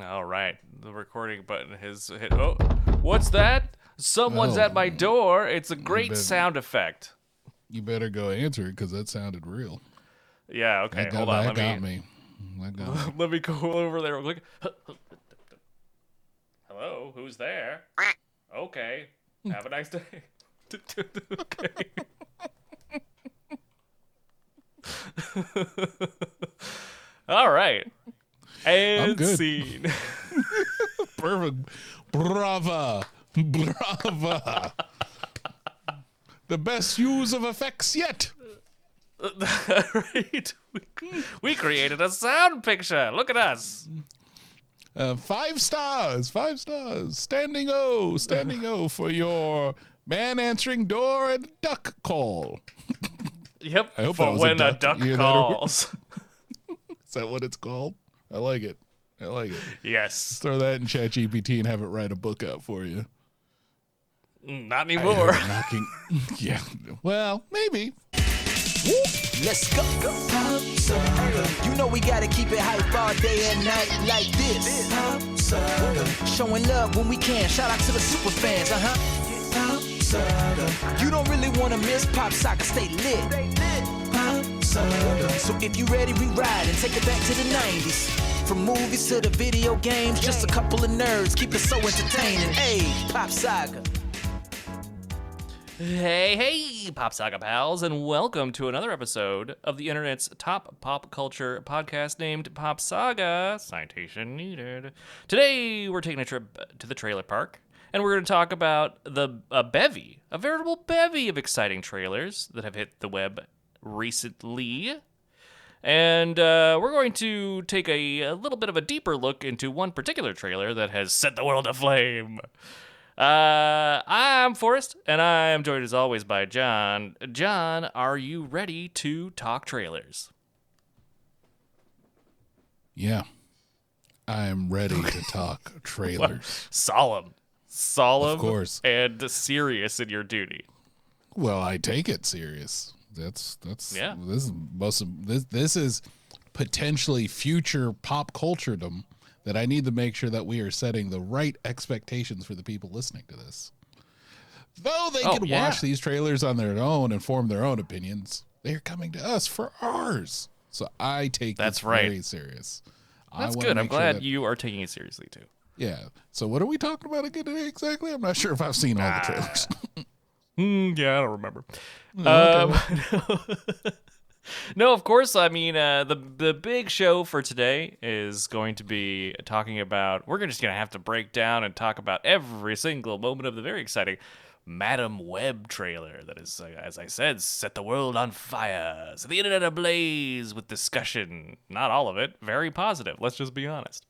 All right, the recording button has hit. Oh, what's that? Someone's Oh. at my oh. door. It's a great bet. sound effect. You better go answer it because that sounded real. Yeah. Okay. That got, hold on. that Let got me, me. That got me. let me go over there real quick. Hello, who's there? Okay. Have a nice day. okay. All right. And scene. Perfect. Brava. Brava. the best use of effects yet. right. We, we created a sound picture. Look at us. Uh, five stars. Five stars. Standing O. Standing O for your man answering door and duck call. Yep. I hope for a when a duck. duck that over- calls. Is that what it's called? I like it. I like it. yes. Throw that in ChatGPT and have it write a book out for you. Mm, Not I anymore. heard knocking. yeah. Well, maybe. Let's go. You know we gotta keep it hype all day and night like this. Showing love when we can. Shout out to the super fans, uh huh. You don't really wanna miss Pop Saga, stay lit. So if you ready, we ride and take it back to the 90s. From movies to the video games, just a couple of nerds keep it so entertaining. Hey, Pop Saga. Hey, hey, Pop Saga pals, and welcome to another episode of the internet's top pop culture podcast named Pop Saga. Citation needed. Today, we're taking a trip to the trailer park, and we're going to talk about the a bevy, a veritable bevy of exciting trailers that have hit the web recently. And uh, we're going to take a, a little bit of a deeper look into one particular trailer that has set the world aflame. Uh, I'm Forrest, and I am joined as always by John. John, are you ready to talk trailers? Yeah. I'm ready to talk trailers. Solemn, solemn, Of course. and serious in your duty. Well, I take it serious. That's that's Yeah. This is most of, this this is potentially future pop culturedom that I need to make sure that we are setting the right expectations for the people listening to this. Though they Oh, can yeah. watch these trailers on their own and form their own opinions, they are coming to us for ours. So I take That's this right. very serious. That's good. I'm make sure glad that- you are taking it seriously too. Yeah. So what are we talking about again today exactly? I'm not sure if I've seen all the trailers. Hmm, yeah, I don't remember. Oh, Um, no, of course. I mean, uh, the the big show for today is going to be talking about. We're just gonna have to break down and talk about every single moment of the very exciting Madame Web trailer that is, uh, as I said, set the world on fire, set the internet ablaze with discussion. Not all of it, very positive. Let's just be honest.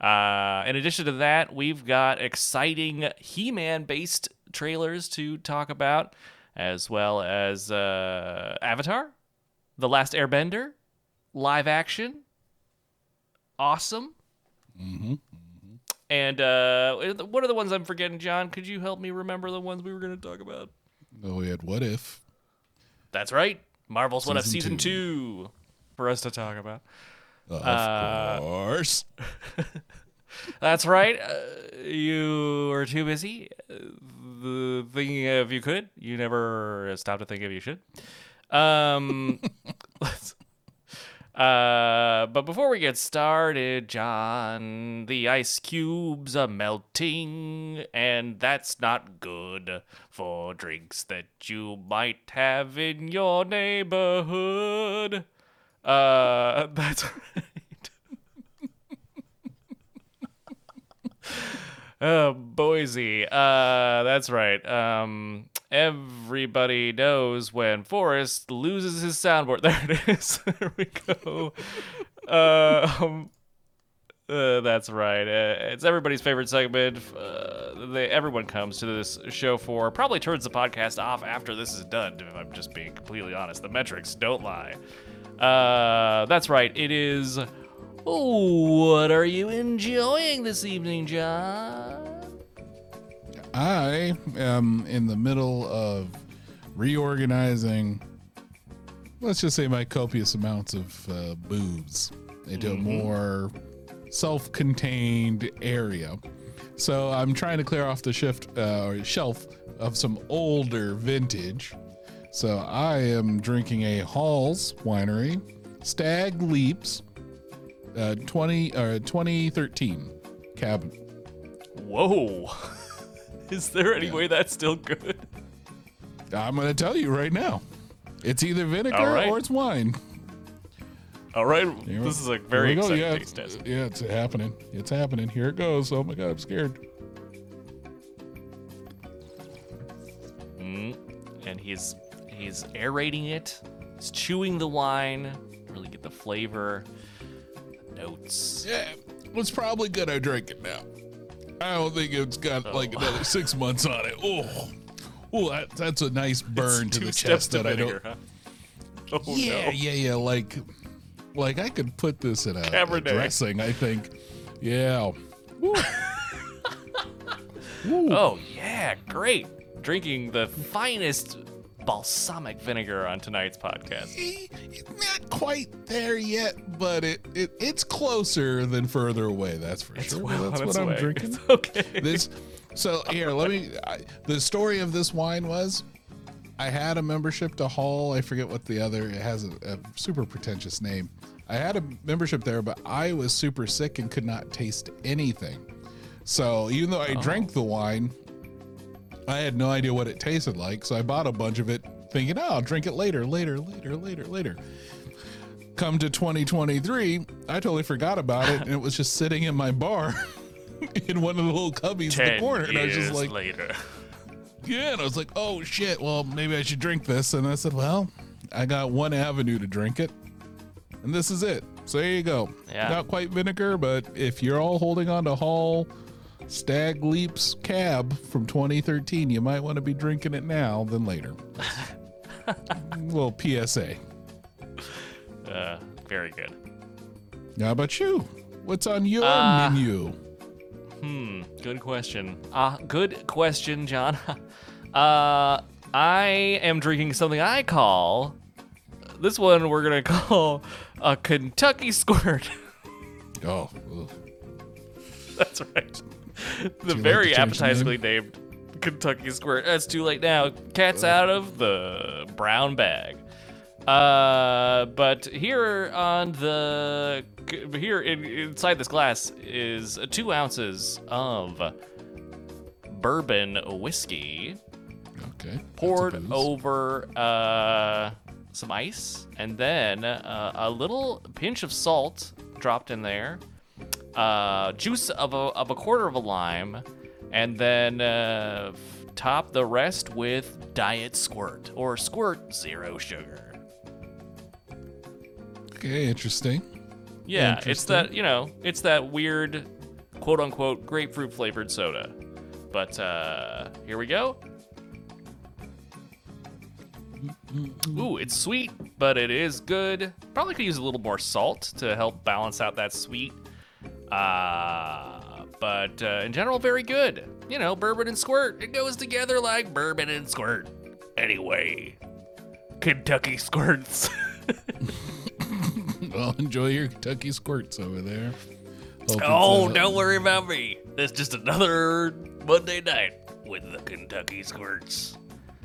Uh, in addition to that, we've got exciting He-Man based trailers to talk about, as well as uh, Avatar, The Last Airbender, live action, awesome. mm-hmm. And uh, what are the ones I'm forgetting, John? Could you help me remember the ones we were going to talk about? Oh, we had what if? That's right, Marvel's What If Season Season two for us to talk about. Of Uh, course. That's right. Uh, you were too busy uh, the thinking if you could. You never stop to think if you should. Um, let's. Uh, but before we get started, John, the ice cubes are melting, and that's not good for drinks that you might have in your neighborhood. Uh, that's right. Oh, Boise. Uh, that's right. Um, everybody knows when Forrest loses his soundboard. There it is. there we go. um, uh, that's right. Uh, it's everybody's favorite segment. Uh, they, everyone comes to this show for probably turns the podcast off after this is done. If I'm just being completely honest, the metrics don't lie. Uh, that's right. It is. Oh what are you enjoying this evening, John? I am in the middle of reorganizing, let's just say, my copious amounts of uh, boobs into a more self-contained area. So I'm trying to clear off the shift uh, or shelf of some older vintage. So I am drinking a Halls Winery Stag Leaps uh, 20 uh, 2013 cab. Whoa. Is there any way that's still good? I'm going to tell you right now. It's either vinegar right. or it's wine. All right. Here This is a very exciting yeah, taste it's, test. yeah, it's happening. It's happening. Here it goes. Oh my god, I'm scared. And he's he's aerating it. He's chewing the wine. Really get the flavor, notes. Yeah, it's probably good I drink it now. I don't think it's got oh. like Oh. another six months on it. Oh, oh, that, that's a nice burn to the chest that I don't. huh? Oh yeah, no. yeah, yeah. Like, like I could put this in a, a dressing. I think. Yeah. Oh yeah, great. Drinking the finest balsamic vinegar on tonight's podcast. Eh, It's not quite there yet, but it, it it's closer than further away. That's for sure. well that's what I'm way. drinking. It's okay. this so here let me I, the story of this wine was i had a membership to hall i forget what the other it has a, a super pretentious name i had a membership there but i was super sick and could not taste anything so even though i drank the wine i had no idea what it tasted like so i bought a bunch of it thinking oh i'll drink it later later later later later come to 2023 i totally forgot about it and it was just sitting in my bar in one of the little cubbies in the Ten corner and i was just like later. yeah, and I was like, oh shit, well, maybe I should drink this. And I said, well, I got one avenue to drink it, and this is it. So there you go. Yeah. Not quite vinegar, but if you're all holding on to Hall Stag Leaps Cab from 2013, you might want to be drinking it now than later. little PSA. Uh, very good. How about you? What's on your Uh, menu? Hmm, good question. Uh, good question, John. uh, I am drinking something I call this one we're gonna call a Kentucky Squirt. Oh, ugh. That's right. The very the appetizingly named Kentucky Squirt. It's too late now. Cat's out of the brown bag. Uh, but here on the here in, inside this glass is two ounces of bourbon whiskey okay. Poured over uh, some ice, and then uh, a little pinch of salt dropped in there, uh, juice of a, of a quarter of a lime, and then uh, top the rest with Diet Squirt or Squirt Zero Sugar. Okay, interesting. Yeah, it's that you know, it's that weird, quote unquote, grapefruit flavored soda. But uh, here we go. Ooh, it's sweet, but it is good. Probably could use a little more salt to help balance out that sweet. Uh, but uh, in general, very good. You know, bourbon and squirt, it goes together like bourbon and squirt. Anyway, Kentucky squirts. Well, enjoy your Kentucky squirts over there. Hope Oh, don't worry about me. It's just another Monday night with the Kentucky Squirts.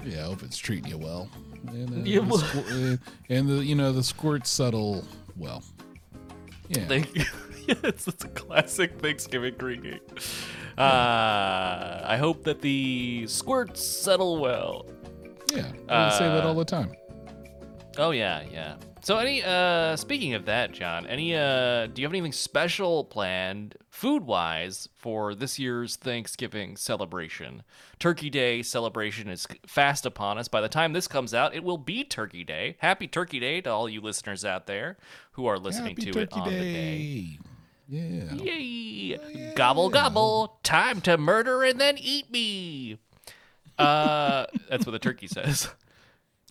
Yeah, I hope it's treating you well. And, uh, Yeah, the squ- uh, and the you know the squirts settle well. Yeah. Thank you. yes, it's a classic Thanksgiving greeting. Uh, I hope that the squirts settle well. yeah. I say that uh, all the time. Oh yeah, yeah. So any uh speaking of that, John, any uh do you have anything special planned food-wise for this year's Thanksgiving celebration? Turkey Day celebration is fast upon us. By the time this comes out, it will be Turkey Day. Happy Turkey Day to all you listeners out there who are listening Happy to it Turkey on the day. Yeah. Yay! Gobble gobble! Time to murder and then eat me. Uh, that's what the turkey says,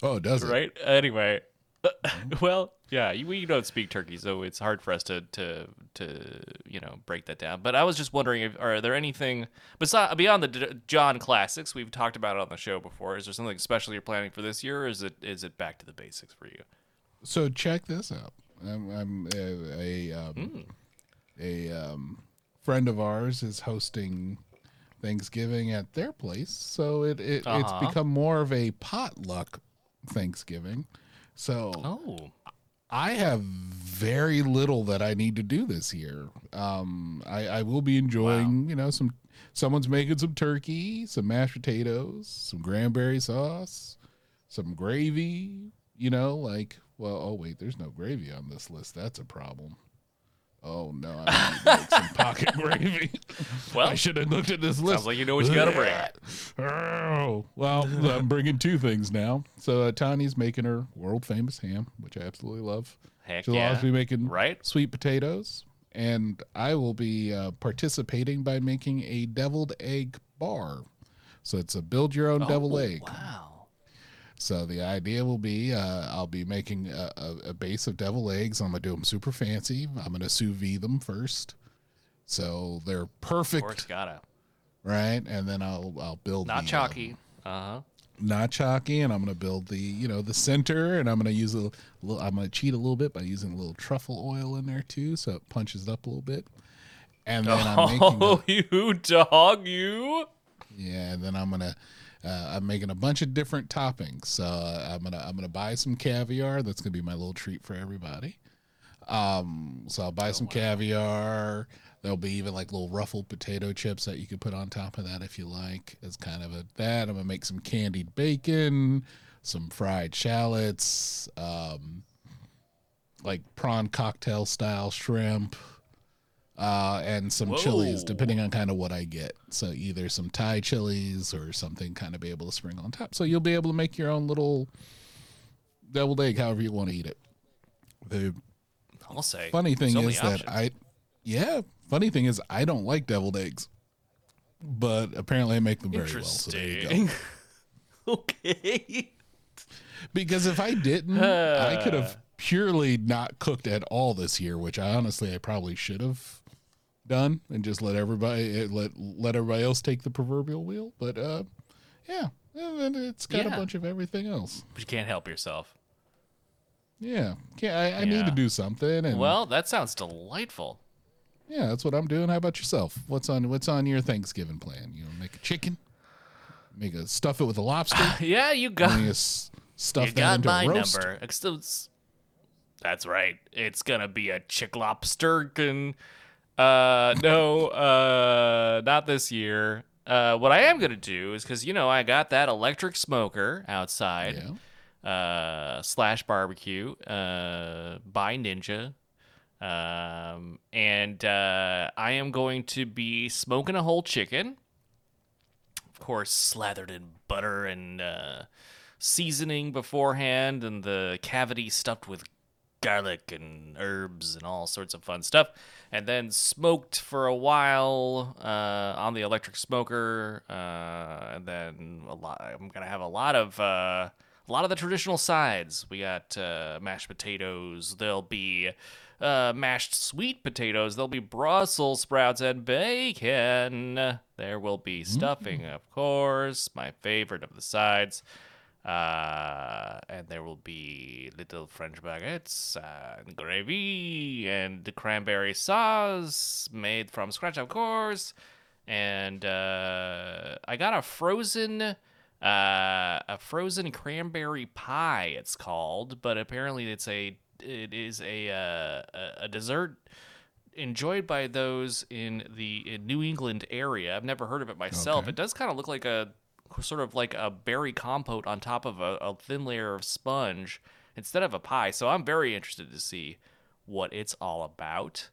Oh, does it? right? Anyway, well, yeah, you- we don't speak turkey, so it's hard for us to to to you know break that down. But I was just wondering, if, are there anything besides beyond the D- John classics we've talked about it on the show before? Is there something special you're planning for this year, or is it is it back to the basics for you? So check this out. I'm, I'm uh, a um, Hmm. A um, friend of ours is hosting Thanksgiving at their place, so it, it it's Uh-huh. become more of a potluck Thanksgiving. So Oh, I have very little that I need to do this year. Um, I, I will be enjoying, you know, some someone's making some turkey, some mashed potatoes, some cranberry sauce, some gravy. You know, like well, oh wait, there's no gravy on this list. That's a problem. Oh no, I need to make some pocket gravy. well, I should have looked at this list. sounds like you know what you got to bring. Oh, well, I'm bringing two things now. So uh, making her world famous ham, which I absolutely love. Heck She'll yeah. also be making Right? sweet potatoes, and I will be uh, participating by making a deviled egg bar. So it's a build your own deviled Oh, egg. Wow. So the idea will be uh, I'll be making a, a, a base of devil eggs. I'm gonna do them super fancy. I'm gonna sous vide them first, so they're Of perfect, course, gotta. right? And then I'll I'll build Not the, chalky. Uh huh. not chalky, and I'm gonna build the you know the center, and I'm gonna use a little. I'm gonna cheat a little bit by using a little truffle oil in there too, so it punches it up a little bit. And then I'm making Oh, you dog, you. yeah, and then I'm gonna uh, I'm making a bunch of different toppings. So uh, I'm gonna I'm gonna buy some caviar. That's gonna be my little treat for everybody. Um, so I'll buy some caviar. There'll be even like little ruffled potato chips that you could put on top of that if you like. As kind of a that. I'm gonna make some candied bacon, some fried shallots, um, like prawn cocktail style shrimp uh, and some chilies, depending on kind of what I get. So either some Thai chilies or something kind of be able to sprinkle on top. So you'll be able to make your own little deviled egg, however you want to eat it. The I'll say. funny thing is that options. I, yeah, funny thing is I don't like deviled eggs, but apparently I make them very well. So there you go. Interesting. okay. Because if I didn't, I could have purely not cooked at all this year, which I honestly I probably should have done and just let everybody let let everybody else take the proverbial wheel. But uh, yeah, and then it's got Yeah. a bunch of everything else. But you can't help yourself. Yeah, yeah I, I need to do something. And Well, that sounds delightful. yeah, that's what I'm doing. How about yourself? What's on What's on your Thanksgiving plan? You know, make a chicken, make a stuff it with a lobster. Yeah, you got you stuff you that got into my a roast. number. That's right. It's gonna be a chick lobster and uh no, uh not this year. Uh what I am gonna do is because you know I got that electric smoker outside. Yeah. uh, slash barbecue uh, by Ninja. Um, and uh, I am going to be smoking a whole chicken, of course, slathered in butter and uh, seasoning beforehand, and the cavity stuffed with garlic and herbs and all sorts of fun stuff, and then smoked for a while uh, on the electric smoker. Uh, and then a lot. I'm gonna have a lot of uh, a lot of the traditional sides. We got uh, mashed potatoes. There'll be uh, mashed sweet potatoes. There'll be Brussels sprouts and bacon. There will be stuffing, of course, my favorite of the sides. Uh, and there will be little French baguettes and gravy and cranberry sauce made from scratch, of course. And uh, I got a frozen, uh, a frozen cranberry pie. It's called, but apparently it's a, it is a uh, a- a dessert enjoyed by those in the in New England area. I've never heard of it myself. Okay. It does kind of look like a sort of like a berry compote on top of a, a thin layer of sponge instead of a pie. So I'm very interested to see what it's all about.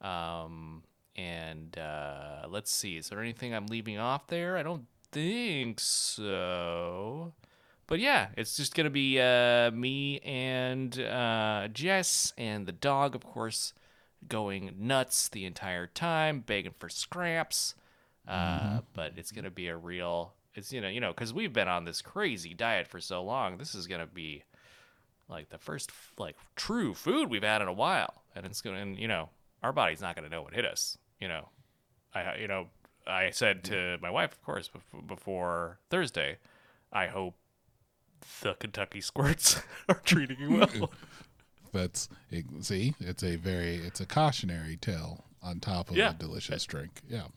Um, and uh, let's see, is there anything I'm leaving off there? I don't think so. But yeah, it's just gonna be uh, me and uh, Jess and the dog, of course, going nuts the entire time, begging for scraps. Uh, But it's gonna be a real. It's you know you know because we've been on this crazy diet for so long. This is gonna be like the first like true food we've had in a while, and it's gonna and, you know our body's not gonna know what hit us. You know, I you know I said to my wife, of course, before Thursday, I hope the Kentucky squirts are treating you well. That's see, it's a very it's a cautionary tale. on top of Yeah. a delicious eh. drink. Yeah.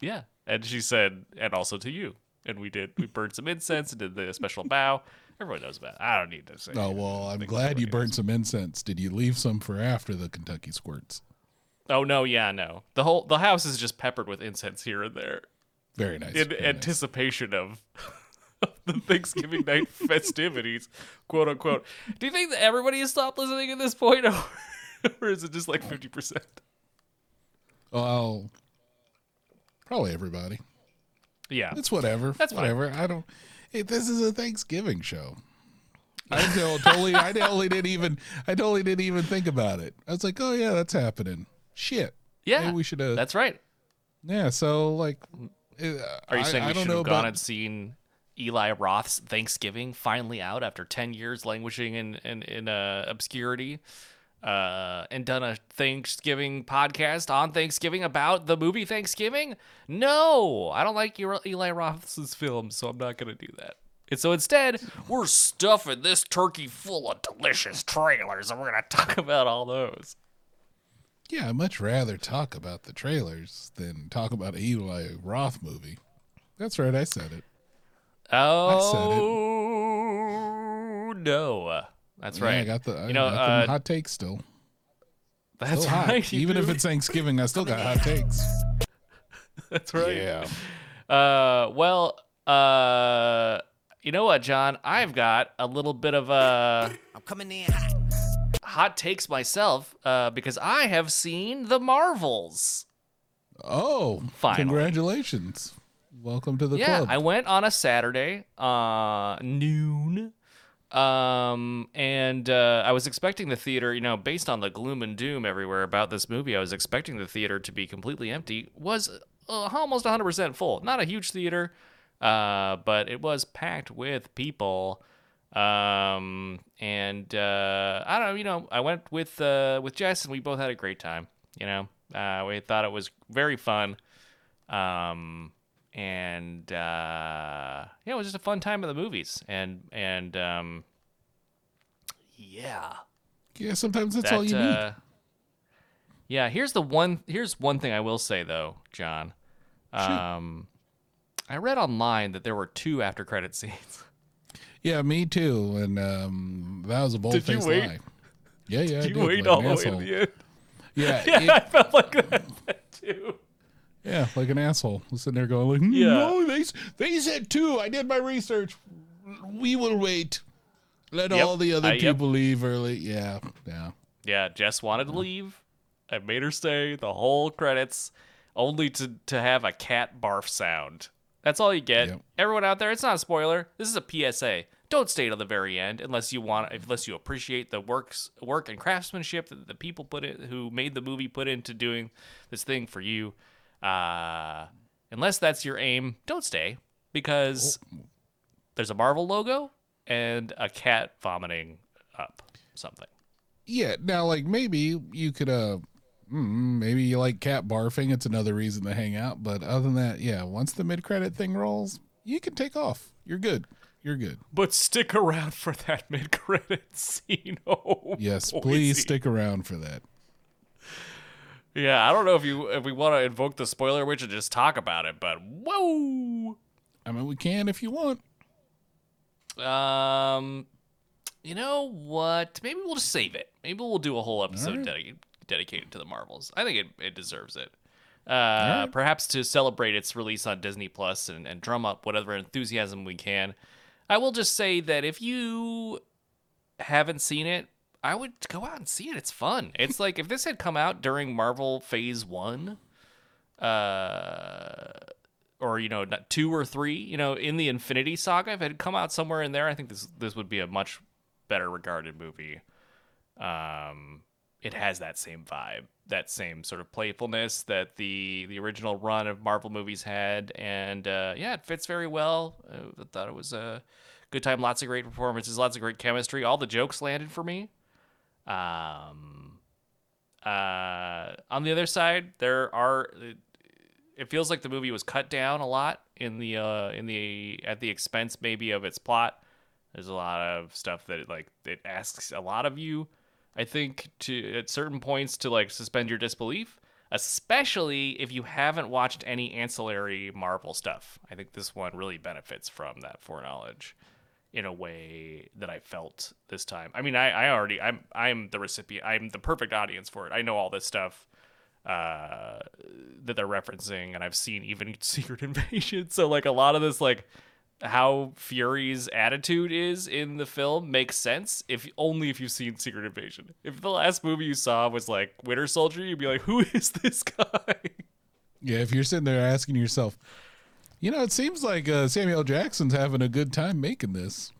Yeah. And she said, and also to you. And we did. We burned some incense and did the special bow. Everyone knows about. It. I don't need to say. Oh well, I'm glad you burned some incense. Did you leave some for after the Kentucky squirts? Oh no, yeah, no. The whole the house is just peppered with incense here and there Very nice. in very nice. anticipation of the Thanksgiving night festivities, quote unquote. Do you think that everybody has stopped listening at this point, or, or is it just like fifty percent? Well, probably everybody. Yeah, It's whatever. That's fine. whatever. I don't. Hey, this is a Thanksgiving show. I totally. I totally didn't even. I totally didn't even think about it. I was like, oh yeah, that's happening. Shit. yeah. Maybe we should. Uh, That's right. yeah. So like, uh, Are you I, saying I we don't should know have gone about, and seen Eli Roth's Thanksgiving finally out after ten years languishing in in, in uh, obscurity? Uh, and done a Thanksgiving podcast on Thanksgiving about the movie Thanksgiving? No, I don't like Eli Roth's films, so I'm not gonna do that. And so instead, we're stuffing this turkey full of delicious trailers, and we're gonna talk about all those. Yeah, I'd much rather talk about the trailers than talk about an Eli Roth movie. That's right. I said it. Oh I said it. no, that's Yeah, right. I got the. I You know, got them uh, hot takes still. That's Still hot. right. you Even if it's Thanksgiving, I still got hot takes. that's right. Yeah. Uh, well, uh, you know what, John? I've got a little bit of a I'm coming in hot. hot takes myself, uh, because I have seen the Marvels. Oh, Finally. congratulations! Welcome to the yeah, club. I went on a Saturday, uh, noon. Um, and uh, I was expecting the theater, you know, based on the gloom and doom everywhere about this movie, I was expecting the theater to be completely empty. Was uh, almost 100% full. Not a huge theater, uh, but it was packed with people. Um, and uh, I don't know, you know, I went with uh, with Jess, and we both had a great time. You know, uh, we thought it was very fun. Um, and uh, yeah, it was just a fun time at the movies, and and um, yeah, yeah, sometimes that's that, all you need. uh, yeah, here's the one. Here's one thing I will say though, John. Um, I read online that there were two after credit scenes. Yeah, me too. And um, that was a bold Did faced lie. Yeah, yeah. I Do you did, wait like all the way to the end? Yeah, Yeah, it- I felt like that too. Yeah, like an asshole. Sitting there going like, hmm, Yeah. no, they they said two. I did my research. We will wait. Let Yep. all the other I- yep. people leave early. Yeah, yeah. Yeah, Jess wanted to leave. I made her stay the whole credits, only to to have a cat barf sound. That's all you get. Yep. Everyone out there, it's not a spoiler. This is a PSA. Don't stay till the very end unless you want, unless you appreciate the works, work and craftsmanship that the people put in, who made the movie, put into doing this thing for you. Uh, unless that's your aim, don't stay because there's a Marvel logo and a cat vomiting up something. Yeah, now like maybe you could uh mm, maybe you like cat barfing, it's another reason to hang out, but other than that, yeah, once the mid credit thing rolls, you can take off. You're good. You're good. But stick around for that mid-credit scene. Oh, Yes, Boise. please stick around for that. Yeah, I don't know if you if we want to invoke the spoiler witch and just talk about it, but whoa. I mean, we can if you want. Um, you know what? Maybe we'll just save it. Maybe we'll do a whole episode right. dedicated dedicated to the Marvels. I think it, it deserves it. Uh, perhaps to celebrate its release on Disney Plus and, and drum up whatever enthusiasm we can. I will just say that if you haven't seen it, I would go out and see it. It's fun. It's like if this had come out during Marvel Phase One, uh, or you know, two or three, you know, in the Infinity Saga, if it had come out somewhere in there, I think this this would be a much better regarded movie. Um, it has that same vibe, that same sort of playfulness that the the original run of Marvel movies had, and uh, yeah, it fits very well. Uh, I thought it was a good time, lots of great performances, lots of great chemistry. All the jokes landed for me. Um, uh, on the other side, there are. It feels like the movie was cut down a lot in the uh, in the at the expense maybe of its plot. There's a lot of stuff that it, like it asks a lot of you. I think to at certain points to like suspend your disbelief. especially if you haven't watched any ancillary Marvel stuff. I think this one really benefits from that foreknowledge in a way that I felt this time. I mean, I, I already I'm I'm the recipient. I'm the perfect audience for it. I know all this stuff uh, that they're referencing, and I've seen even Secret Invasion. So like a lot of this like how Fury's attitude is in the film makes sense if only if you've seen Secret Invasion. If the last movie you saw was like Winter Soldier, you'd be like, "Who is this guy?" Yeah, if you're sitting there asking yourself, you know, it seems like uh, Samuel Jackson's having a good time making this.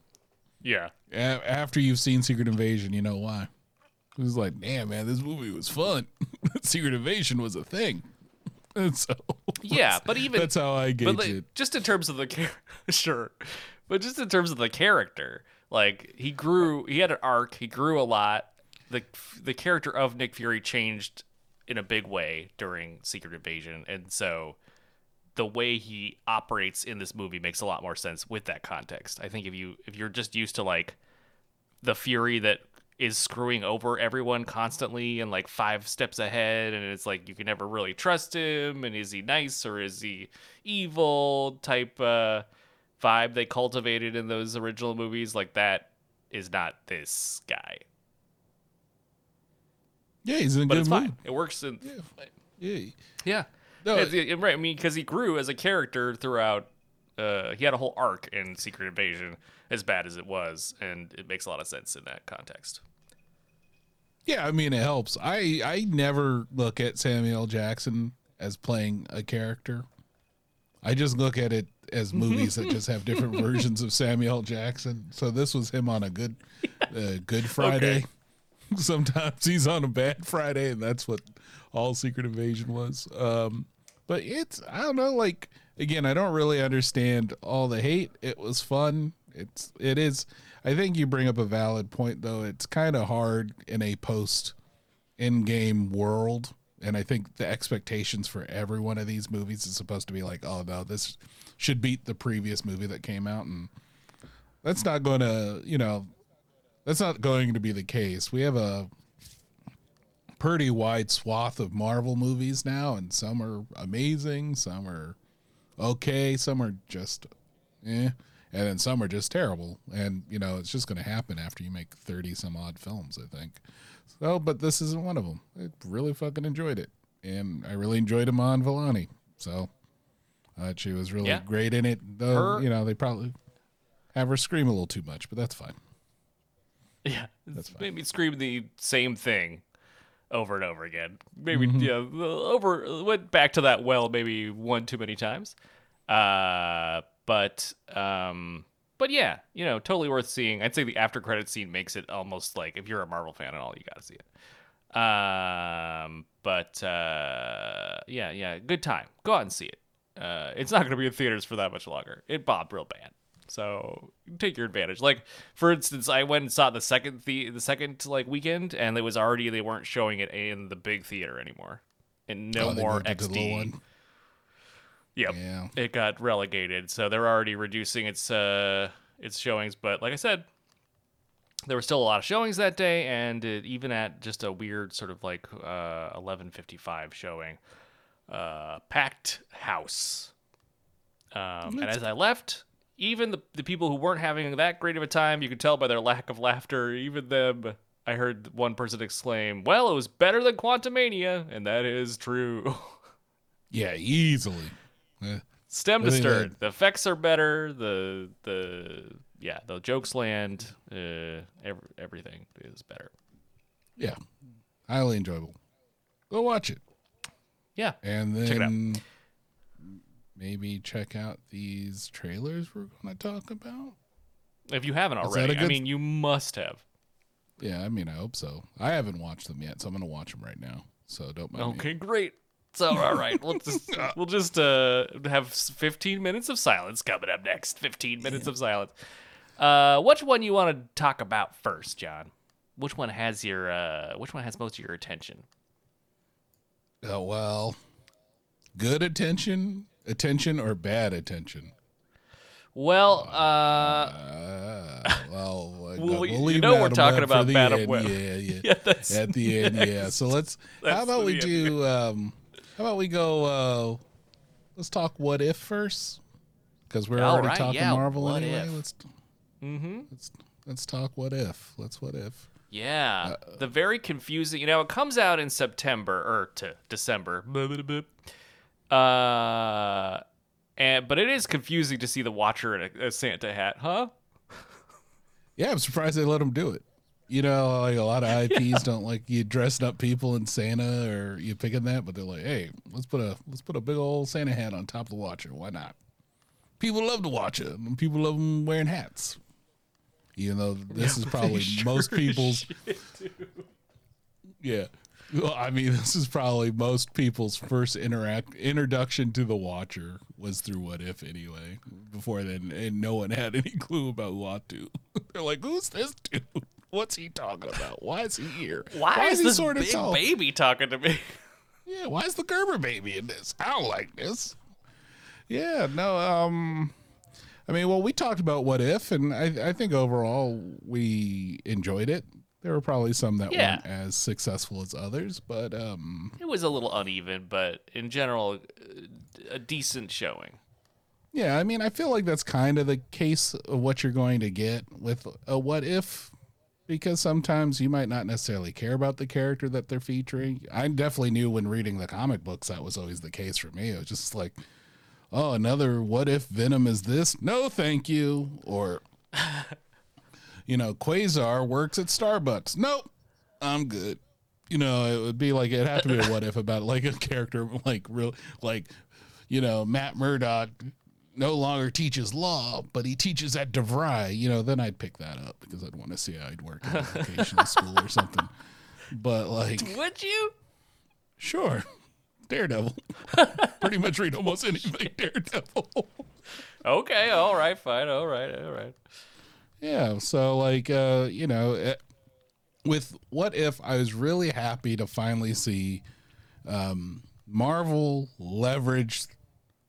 yeah, A- after you've seen Secret Invasion, you know why? It was like, damn, man, this movie was fun. Secret Invasion was a thing. And so yeah, but even that's how I gauge but like, it. just in terms of the char- sure, but just in terms of the character, like he grew, he had an arc, he grew a lot. the The character of Nick Fury changed in a big way during Secret Invasion, and so the way he operates in this movie makes a lot more sense with that context. I think if you if you're just used to like the Fury that is screwing over everyone constantly and like five steps ahead and it's like you can never really trust him and is he nice or is he evil type uh vibe they cultivated in those original movies like that is not this guy Yeah, he's in a but good it's mood. fine it works in Yeah. yeah No, it- right i mean because he grew as a character throughout uh he had a whole arc in secret invasion as bad as it was and it makes a lot of sense in that context Yeah, I mean it helps. I I never look at Samuel Jackson as playing a character. I just look at it as movies that just have different versions of Samuel Jackson. So this was him on a good uh, Good Friday. Sometimes he's on a bad Friday, and that's what all Secret Invasion was. Um, but it's I don't know. Like again, I don't really understand all the hate. It was fun. It's it is. I think you bring up a valid point though. It's kind of hard in a post Endgame world. And I think the expectations for every one of these movies is supposed to be like, oh no, this should beat the previous movie that came out. And that's not going to, you know, that's not going to be the case. We have a pretty wide swath of Marvel movies now, and some are amazing, some are okay, some are just eh, and then some are just terrible. And you know, it's just going to happen after you make thirty some odd films, I think. So, but this isn't one of them. I really fucking enjoyed it, and I really enjoyed Iman Vellani. So, uh, she was really Yeah. great in it. Though Her- you know, they probably have her scream a little too much, but that's fine. Yeah, That's fine. made me scream the same thing over and over again. Maybe Mm-hmm. yeah, the- over went back to that well maybe one too many times. Uh, but um, but yeah, you know, totally worth seeing. I'd say the after credit scene makes it almost like if you're a Marvel fan and all, you got to see it. Um, but uh, yeah, yeah, good time. Go out and see it. Uh, it's not going to be in theaters for that much longer. It bombed real bad. So take your advantage. Like for instance, I went and saw the second the the second like weekend, and it was already they weren't showing it in the big theater anymore, and no Oh, more XD. Yep, Yeah. it got relegated, so they're already reducing its uh its showings. But like I said, there were still a lot of showings that day, and it, even at just a weird sort of like uh, eleven fifty five showing, uh, packed house. Um, and as I left, even the, the people who weren't having that great of a time, you could tell by their lack of laughter, even them, I heard one person exclaim, Well, it was better than Quantumania, and that is true. Yeah, easily. Stem to stern. The effects are better. The the yeah, the jokes land. Uh, every, everything is better. yeah, highly enjoyable. Go watch it, Yeah, and Check it out. Maybe check out these trailers we're going to talk about. if you haven't already, I mean, you must have. Yeah, I mean, I hope so. I haven't watched them yet, so I'm going to watch them right now. So don't mind me. Okay, great. So all right, we'll just we'll just uh have 15 minutes of silence coming up next. 15 minutes of silence. Uh, which one you want to talk about first, John? Which one has your uh which one has most of your attention? Oh, well, good attention, attention, or bad attention? Well, uh, Uh, well, Well, we'll, we- you know we're talking about the Madame. Web. Yeah, yeah. yeah, that's At the end, yeah. So let's. How about we do? Um, How about we go? uh Let's talk what if first, because we're All already right, talking yeah, Marvel anyway. if? Let's Mm-hmm. let's let's talk what if. Let's what if. Yeah, the very confusing. You know, it comes out in September or to December. Uh, and but it is confusing to see the Watcher in a, a Santa hat, huh? Yeah, I'm surprised they let him do it. You know, like a lot of IPs don't like you dressing up people in Santa or you picking that, but they're like, hey, let's put a let's put a big old Santa hat on top of the Watcher. Why not? People love the Watcher, and people love them wearing hats. You know, this is probably most people's. Yeah. Well, I mean, this is probably most people's first interact introduction to the Watcher was through What If anyway. Before then, and no one had any clue about Uatu. They're like, "Who's this dude? What's he talking about? Why is he here? Why, is, he this sorta big tall? baby talking to me? Yeah, why is the Gerber baby in this? I don't like this. Yeah, no, um I mean, well, we talked about what if and I I think overall we enjoyed it. There were probably some that Yeah. weren't as successful as others, but um It was a little uneven, but in general, a decent showing. yeah, I mean, I feel like that's kind of the case of what you're going to get with a what if because sometimes you might not necessarily care about the character that they're featuring. I definitely knew when reading the comic books that was always the case for me. It was just like, oh, another what if Venom is this? No, thank you. Or, you know, Quasar works at Starbucks. Nope, I'm good. You know, it would be like, it'd have to be a what if about like a character like real, like, you know, Matt Murdock no longer teaches law, but he teaches at DeVry, you know, then I'd pick that up because I'd want to see how I'd work in a vocational school or something. But like, Would you? sure, Daredevil. Pretty much read almost anything Daredevil. Okay, all right, fine, all right, all right. Yeah, so like, uh, you know, eh, with what if I was really happy to finally see um, Marvel leverage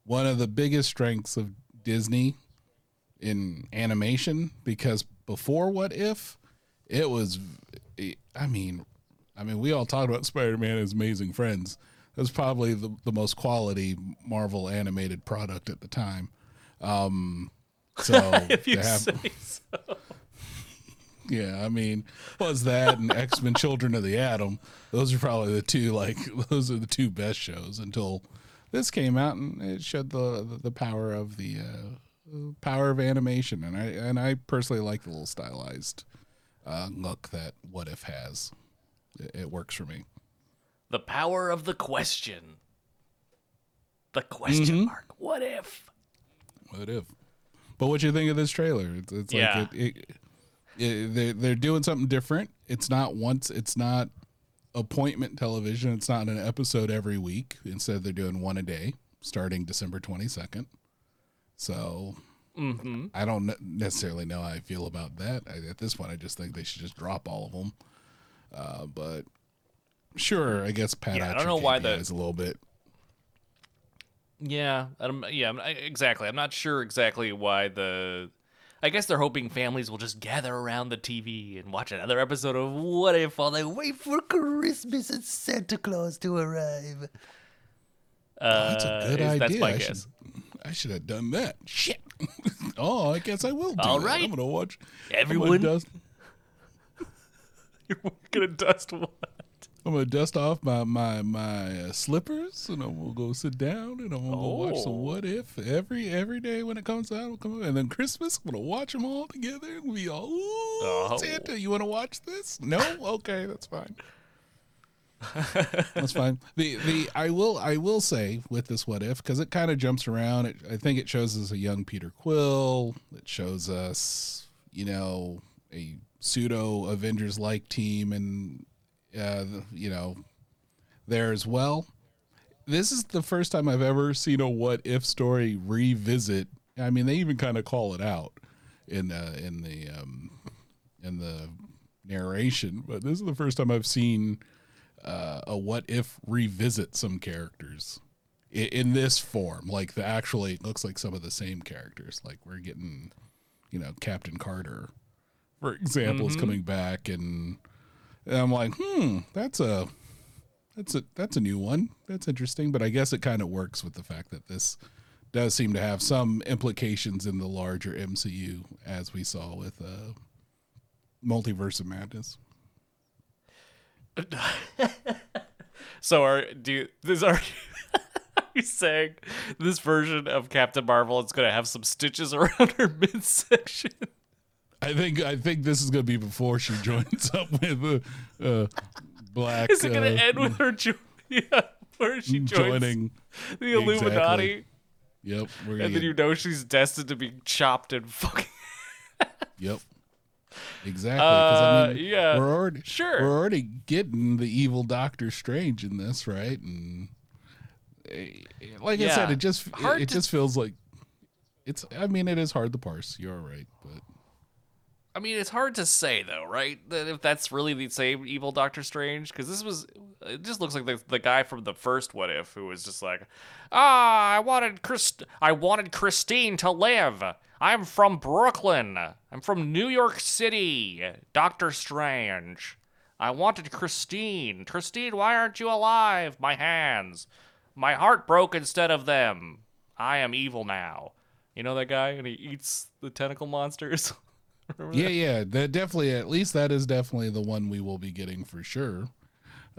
one of the biggest strengths of Disney in animation? Because before what if it was I mean I mean we all talked about Spider-Man as amazing friends. It was probably the, the most quality Marvel animated product at the time. Um so If you have- say so. yeah, I mean, was that and X Men: Children of the Atom? Those are probably the two like those are the two best shows until this came out and it showed the the, the power of the uh, power of animation, and I and I personally like the little stylized uh, look that What If has. It, it works for me. The power of the question. The question Mm-hmm. mark. What if? What if? But what you think of this trailer? It's, it's Yeah. like it, it, it, they're they're doing something different. It's not once. It's not appointment television. It's not an episode every week. Instead, they're doing one a day, starting December twenty second. So Mm-hmm. I don't necessarily know how I feel about that. I, at this point, I just think they should just drop all of them. Uh, but sure, I guess Pat. Yeah, I don't know why that is a little bit. Yeah, I'm, yeah, I'm, I- exactly. I'm not sure exactly why the. I guess they're hoping families will just gather around the TV and watch another episode of What If while they wait for Christmas and Santa Claus to arrive. Uh, That's a good is- idea. That's my I guess. Should, I should have done that. Shit. oh, I guess I will do All that. right. I'm gonna watch. Everyone- gonna, dust, You're gonna dust what? I'm gonna dust off my my my uh, slippers, and I'm gonna go sit down, and I'm gonna go watch the Oh. What If every every day when it comes out. Will come. And then Christmas, I'm gonna watch them all together. and be all, ooh, Oh. Santa, you want to watch this? No, okay, that's fine. That's fine. The the I will I will say with this what if because it kind of jumps around. It, I think it shows us a young Peter Quill. It shows us you know a pseudo Avengers like team and uh, you know there as well. This is the first time I've ever seen a what if story revisit. I mean, they even kind of call it out in uh, in the um, in the narration, but this is the first time I've seen uh, a what if revisit some characters in, in this form. Like the actually it looks like some of the same characters. Like we're getting, you know, Captain Carter, for example, is coming back, and, and I'm like, hmm, that's a that's a that's a new one. That's interesting, but I guess it kind of works with the fact that this does seem to have some implications in the larger MCU, as we saw with uh, Multiverse of Madness. So are do you, this are are you saying this version of Captain Marvel is going to have some stitches around her midsection? I think I think this is going to be before she joins up with uh, uh, Black. Is it going to uh, end with her jo- yeah, where she joining? the Illuminati? Yep, we're gonna And then get- you know she's destined to be chopped and fucking. Yep. Exactly. 'cause, I Uh, mean, yeah, We're already sure. We're already getting the evil Doctor Strange in this, right? And eh, like I said, it just it, it to- just feels like it's. I mean, it is hard to parse. You're right, but I mean, it's hard to say though, right? That if that's really the same evil Doctor Strange, because this was, it just looks like the, the guy from the first What If, who was just like, ah, I wanted Christ, I wanted Christine to live. I'm from Brooklyn. I'm from New York City. Doctor Strange. I wanted Christine. Christine, why aren't you alive? My hands. My heart broke instead of them. I am evil now. You know that guy, and he eats the tentacle monsters. Yeah, yeah, that definitely. At least that is definitely the one we will be getting for sure.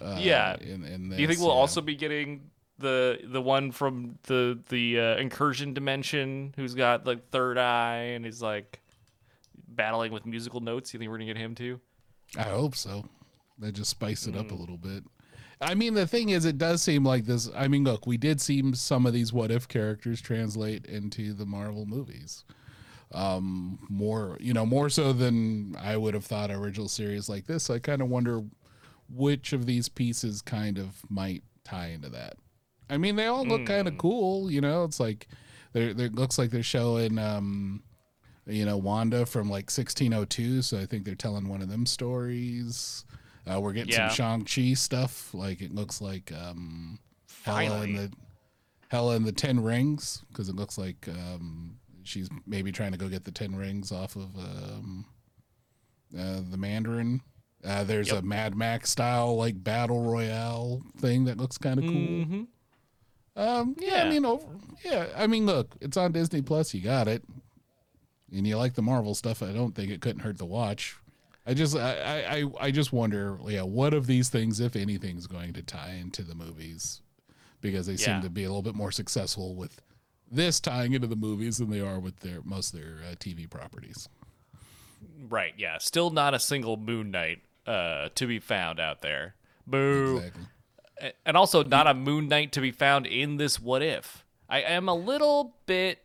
Uh, Yeah. In, in Do you think we'll yeah. also be getting the the one from the the uh, incursion dimension who's got like third eye and he's like battling with musical notes? You think we're gonna get him too? I hope so. That just spice it Mm. up a little bit. I mean, the thing is, it does seem like this. I mean, look, we did see some of these what if characters translate into the Marvel movies. Um, more, you know, more so than I would have thought original series like this. I kind of wonder which of these pieces kind of might tie into that. I mean, they all look kind of cool, you know. It's like they're, they looks like they're showing um, you know Wanda from like 1602 so I think they're telling one of them stories uh, we're getting Yeah. some Shang-Chi stuff like it looks like um Finally. and the Hela and the 10 rings because it looks like um she's maybe trying to go get the 10 rings off of um uh, the Mandarin uh, there's Yep. a Mad Max style like battle royale thing that looks kind of cool Mm-hmm. um, yeah, Yeah. I mean, over, yeah, I mean, look, it's on Disney Plus. You got it, and you like the Marvel stuff. I don't think it couldn't hurt to watch. I just, I, I, I- I just wonder, yeah, what of these things, if anything, is going to tie into the movies, because they Yeah. seem to be a little bit more successful with this tying into the movies than they are with their most of their uh, TV properties. Right. Yeah. Still not a single Moon Knight uh, to be found out there. Boo. Exactly. And also not a Moon Knight to be found in this What If. I am a little bit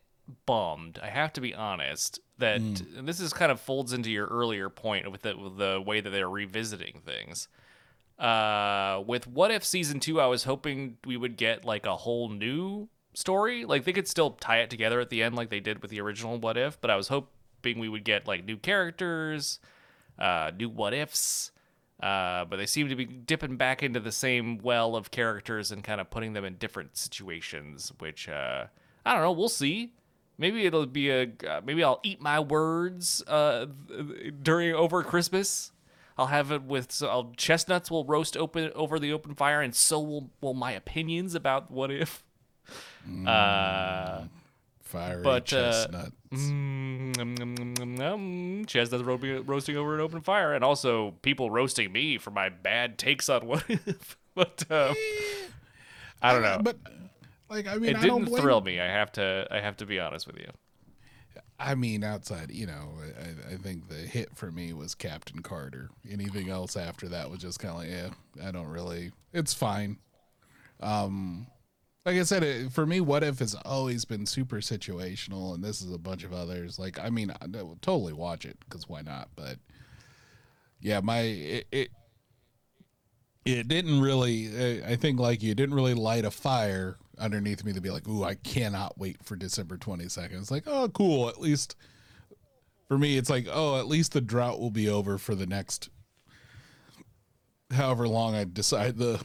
bummed. I have to be honest that and this is kind of folds into your earlier point with the, with the way that they're revisiting things. Uh, with What If season two, I was hoping we would get like a whole new story. Like they could still tie it together at the end, like they did with the original What If. But I was hoping we would get like new characters, uh, new What Ifs. Uh, but they seem to be dipping back into the same well of characters and kind of putting them in different situations. Which uh, I don't know. We'll see. Maybe it'll be a. Uh, maybe I'll eat my words uh, during over Christmas. I'll have it with so I'll, chestnuts will roast open over the open fire, and so will will my opinions about what if. Uh, Fiery But, uh, chestnuts. mm, um, um, um, um, um, chestnuts ro- roasting over an open fire, and also people roasting me for my bad takes on what if. But um, I don't know. But like, I mean, it I don't didn't blame thrill me. I have to. I have to be honest with you. I mean, outside, you know, I, I think the hit for me was Captain Carter. Anything else after that was just kind of like, yeah, I don't really. It's fine. Um, like I said, it, for me, what if has always been super situational, and this is a bunch of others. Like, I mean, I totally watch it because why not? But yeah, my it. it it didn't really i think like you didn't really light a fire underneath me to be like ooh i cannot wait for december 22nd it's like oh cool at least for me it's like oh at least the drought will be over for the next however long i decide to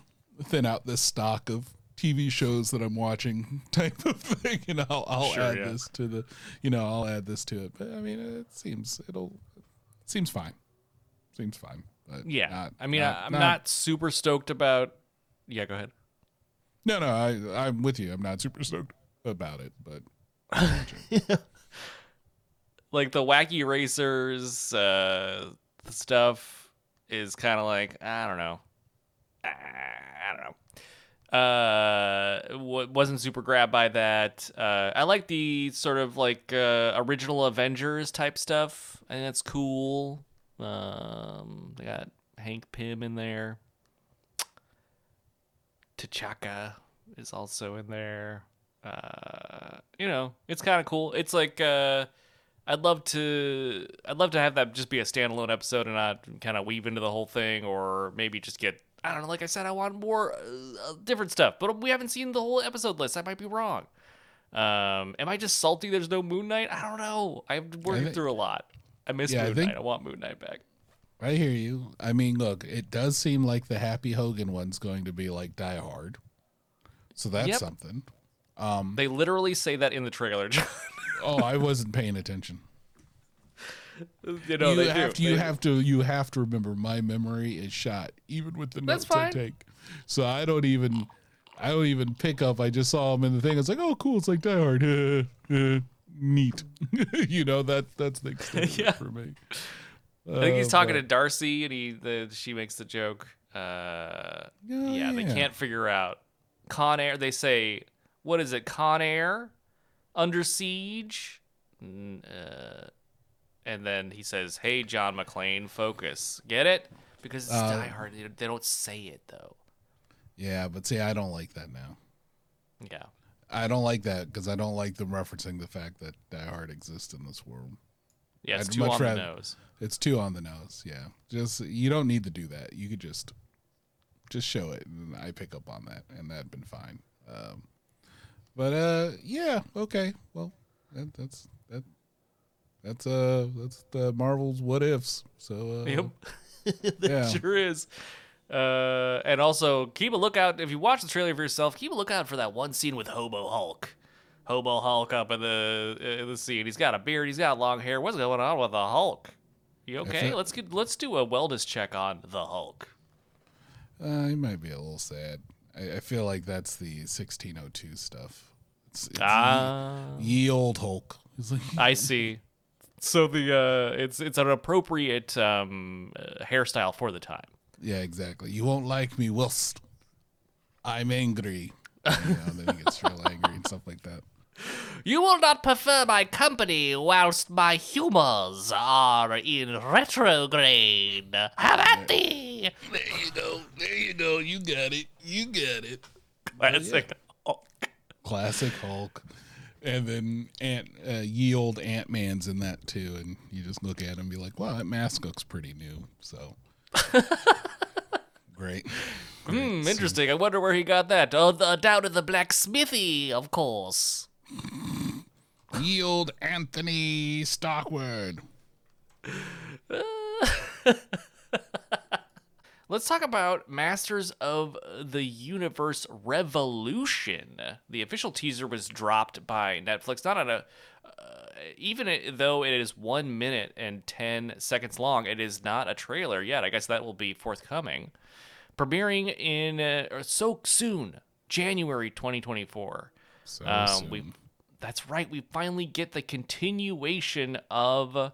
thin out this stock of tv shows that i'm watching type of thing and i'll, I'll Sure, add yeah. this to the you know i'll add this to it but i mean it seems it'll it seems fine seems fine but Yeah, not- I mean, not- I'm not, super stoked about Yeah, go ahead. No, no, I I'm with you. I'm not super stoked about it, but Like the wacky racers uh, stuff is kind of like I don't know. I don't know. Uh, wasn't super grabbed by that. Uh, I like the sort of like uh, original Avengers type stuff. and that's cool. Um, they got Hank Pym in there. T'Chaka is also in there. Uh, you know, it's kind of cool. It's like uh, I'd love to, I'd love to have that just be a standalone episode and not kind of weave into the whole thing, or maybe just get. I don't know. Like I said, I want more uh, different stuff, but we haven't seen the whole episode list. I might be wrong. Um, am I just salty? There's no Moon Knight. I don't know. I'm working think- through a lot. I miss Yeah, I Moon think- Knight. I want Moon Knight back. I hear you. I mean, look, it does seem like the Happy Hogan one's going to be like Die Hard, so that's Yep. something. They literally say that in the trailer. Oh, I wasn't paying attention. you know you have do. to, you They- have to you have to remember my memory is shot even with the notes I take. So I don't even I don't even pick up. I just saw him in the thing. It's like, oh, cool. It's like Die Hard. Uh, uh, neat. you know that that's the extent Yeah. for me. I think he's Uh, talking but- to Darcy, and he the she makes the joke. Uh, Oh, yeah, they can't figure out Con Air. They say, "What is it? Con Air, Under Siege." Uh, and then he says, "Hey, John McClane, focus. Get it? Because it's Uh, Die Hard. They, don't say it though. Yeah, but see, I don't like that now. Yeah, I don't like that because I don't like them referencing the fact that Die Hard exists in this world. yeah, it's I'd too on the nose. It's too on the nose. Yeah, just you don't need to do that. You could just just show it, and I pick up on that, and that'd been fine. Um, but uh, yeah, okay. Well, that, that's that. That's uh, that's the Marvel's what ifs. So uh, Yep. yeah, sure is. Uh, and also keep a lookout if you watch the trailer for yourself. Keep a lookout for that one scene with Hobo Hulk. Hobo Hulk up in the in the scene. He's got a beard. He's got long hair. What's going on with the Hulk? You okay? Let's get let's do a wellness check on the Hulk. uh, he might be a little sad. I, I feel like that's the 1602 stuff. It's, it's Ah, ye, ye old Hulk. Like, I see. So the uh, it's it's an appropriate um, uh, hairstyle for the time. Yeah, exactly. You won't like me whilst I'm angry. You know, then he gets real angry and stuff like that. You will not prefer my company whilst my humors are in retrograde. Have at thee! There you go. There you go. You got it. You got it. Classic. Hulk. Classic Hulk. And then Ant, uh, ye old Ant Man's in that too, and you just look at him and be like, "Wow, that mask looks pretty new." So great. Hmm, interesting. I wonder where he got that. Oh, the, down at the blacksmithy, of course. Ye old Anthony Stockward. Let's talk about Masters of the Universe Revolution. The official teaser was dropped by Netflix, not on a. Uh, even though it is one minute and 10 seconds long, it is not a trailer yet. I guess that will be forthcoming. Premiering in uh, so soon, January 2024. So Um, we, that's right. We finally get the continuation of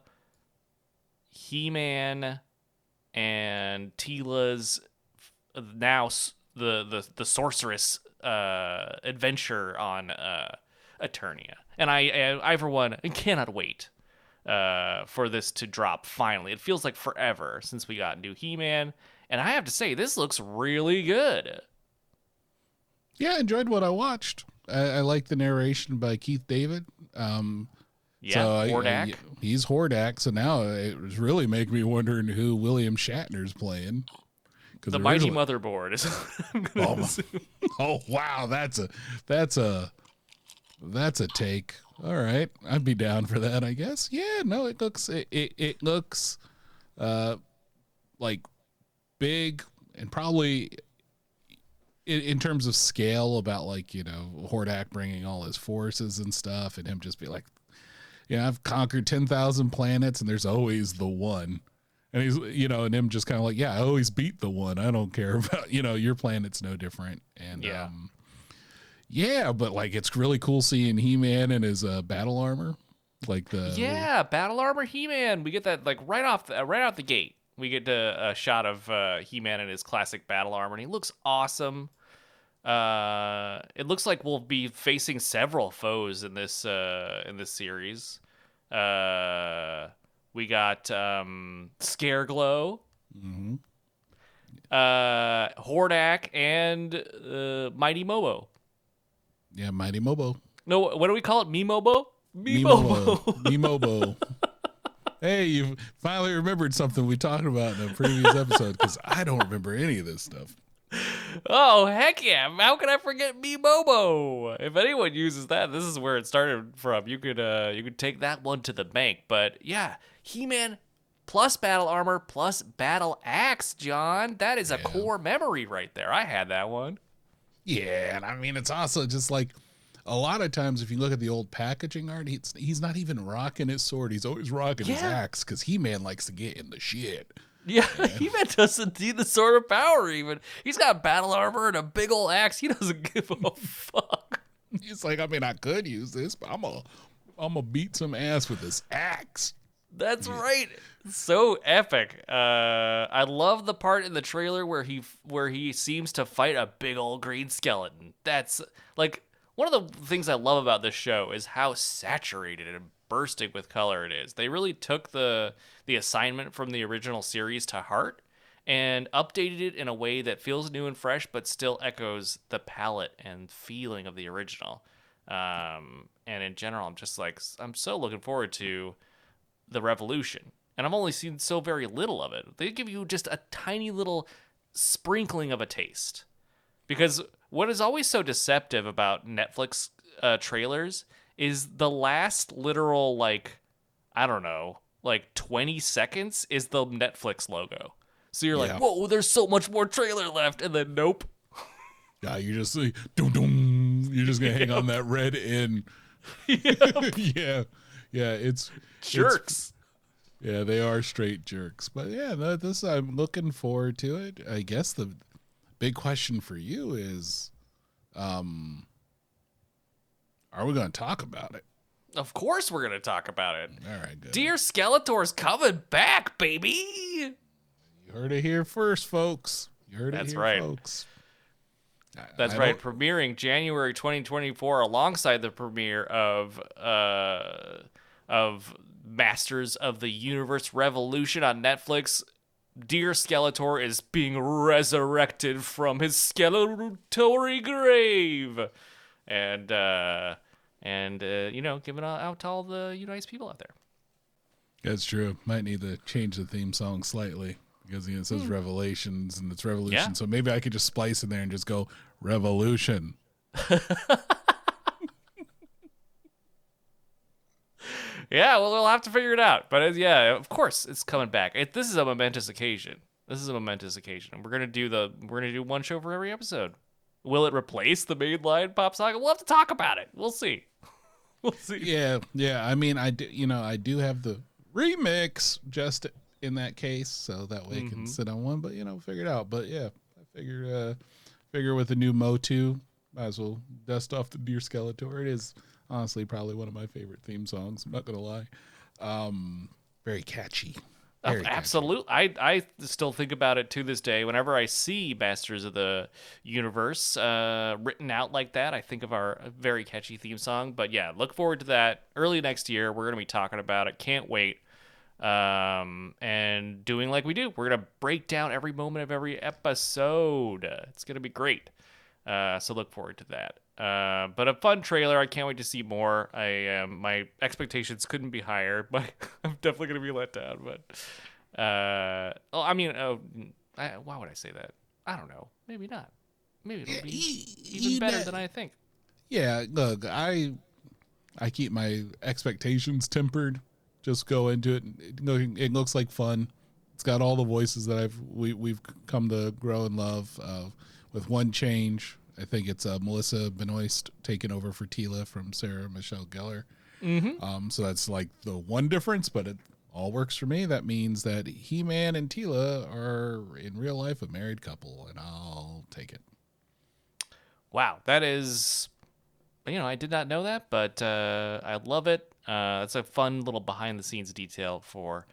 He-Man and Teela's now the the the sorceress uh, adventure on uh, Eternia, and I, I I for one cannot wait uh, for this to drop. Finally, it feels like forever since we got new He-Man, and I have to say this looks really good. yeah, I enjoyed what I watched. I, I like the narration by Keith David. Um, Yeah, so I- I- Hordak. he's Hordak. So now it was really making me wondering who William Shatner's playing. the mighty motherboard is. Oh, my- Oh wow, that's a that's a that's a take. All right, I'd be down for that. I guess. Yeah. No, it looks it it, it looks uh like big and probably in, in terms of scale about like you know Hordak bringing all his forces and stuff and him just be like, yeah, I've conquered ten thousand planets and there's always the one. And he's, you know, and him just kind of like, yeah, I always beat the one. I don't care about, you know, your planet's no different. And, Yeah. um, yeah, but like it's really cool seeing He Man in his uh, battle armor, like the Yeah, battle armor He-Man. We get that like right off the, right out the gate. We get a, a shot of uh, He-Man in his classic battle armor, and he looks awesome. Uh, it looks like we'll be facing several foes in this uh, in this series. Uh, we got um, Scare Glow, Mhm. uh, Hordak, and uh, Mighty Mobo. yeah, Mighty Mobo, No, what do we call it? Mimobo. Mimobo, Mimobo. hey, you finally remembered something we talked about in a previous episode because I don't remember any of this stuff. Oh heck yeah! How can I forget Me Mobo? If anyone uses that, this is where it started from. You could uh you could take that one to the bank. But yeah, He Man plus battle armor plus battle axe, John. That is a Yeah. core memory right there. I had that one. Yeah, and I mean it's also just like a lot of times if you look at the old packaging art, he's he's not even rocking his sword. He's always rocking his axe because He Man likes to get in the shit. Yeah, He Man doesn't need the sword of power even. He's got battle armor and a big old axe. He doesn't give a fuck. He's like, I mean, I could use this, but I'm gonna I'm gonna beat some ass with this axe. That's right. So epic. Uh, I love the part in the trailer where he where he seems to fight a big old green skeleton. That's like one of the things I love about this show is how saturated and bursting with color it is. They really took the the assignment from the original series to heart and updated it in a way that feels new and fresh but still echoes the palette and feeling of the original. Um, and in general, I'm just like I'm so looking forward to the revolution and i've only seen so very little of it they give you just a tiny little sprinkling of a taste because what is always so deceptive about netflix uh, trailers is the last literal like i don't know like 20 seconds is the netflix logo so you're Yeah. like whoa there's so much more trailer left and then nope Yeah, you're just like, dum dum. You're just gonna hang on that red in. yeah, yeah. It's it's- jerks yeah, they are straight jerks. But yeah, this I'm looking forward to it. I guess the big question for you is, um, are we going to talk about it? of course we're gonna talk about it All right, good. dear skeletor's coming back baby You heard it here first, folks. You heard That's it here, right. folks. That's I right, don't- premiering January 2024 alongside the premiere of uh of Masters of the Universe Revolution on Netflix. Dear Skeletor is being resurrected from his skeletori grave. And uh and uh, you know, giving out out to all the you nice people out there. That's true. Might need to change the theme song slightly because you know, it says Revelations and it's Revolution. Yeah. So maybe I could just splice in there and just go Revolution. Yeah, well, we'll have to figure it out. But uh, yeah, of course, it's coming back. It, this is a momentous occasion. This is a momentous occasion, and we're gonna do the we're gonna do one show for every episode. Will it replace the mainline pop saga? We'll have to talk about it. We'll see. We'll see. Yeah, yeah. I mean, I do. You know, I do have the remix just in that case, so that way I Mm-hmm. can sit on one. But you know, figure it out. But yeah, I figure uh, figure with the new Motu, might as well dust off the Dear Skeletor. It is honestly probably one of my favorite theme songs. I'm not gonna lie. Um, very catchy. Absolutely. I, I still think about it to this day. Whenever I see Masters of the Universe uh, written out like that, I think of our very catchy theme song. But yeah, look forward to that early next year. We're going to be talking about it. Can't wait. Um, and doing like we do, we're going to break down every moment of every episode. It's going to be great. Uh, so look forward to that. Uh, but a fun trailer. I can't wait to see more. I um, my expectations couldn't be higher, but I'm definitely gonna be let down. But uh, oh, I mean, oh, I, why would I say that? I don't know. Maybe not. Maybe it'll be even you better know- than I think. Yeah, look, I I keep my expectations tempered. Just go into it. It, it looks like fun. It's got all the voices that I've we we've come to grow and love. Uh, with one change, I think it's uh, Melissa Benoist taking over for Teela from Sarah Michelle Gellar. Mm-hmm. Um, so that's like the one difference, but it all works for me. That means that He Man and Teela are in real life a married couple, and I'll take it. Wow, that is, you know, I did not know that, but uh, I love it. Uh, it's a fun little behind the scenes detail for.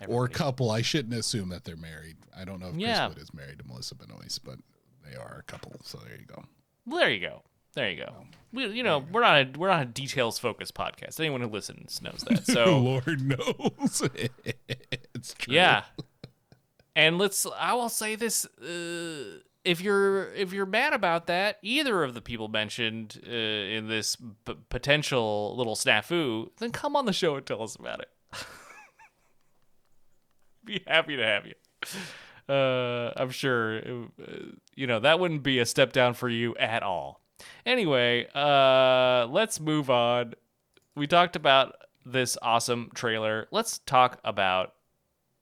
Or everybody. couple. I shouldn't assume that they're married. I don't know if Yeah. Chris Wood is married to Melissa Benoist, but they are a couple. So there you go. Well, there you go. There you go. We, you know, we're not a we're not a details focused podcast. Anyone who listens knows that. So Lord knows. it's true. yeah. And let's. I will say this: uh, if you're if you're mad about that, either of the people mentioned uh, in this p- potential little snafu, then come on the show and tell us about it. be happy to have you. Uh, I'm sure uh, you know that wouldn't be a step down for you at all. Anyway, uh, let's move on. We talked about this awesome trailer. Let's talk about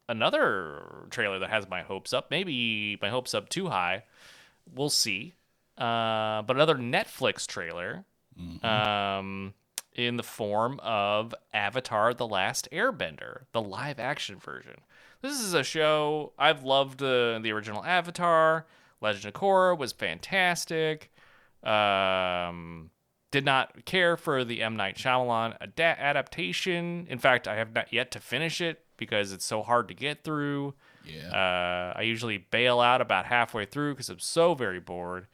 another trailer that has my hopes up. Maybe my hopes up too high. We'll see. Uh, but another Netflix trailer um, in the form of Avatar The Last Airbender, the live action version. This is a show I've loved uh, the original Avatar. Legend of Korra was fantastic. Um, did not care for the M Night Shyamalan ada- adaptation. In fact, I have not yet to finish it because it's so hard to get through. Yeah. Uh, I usually bail out about halfway through because I'm so very bored.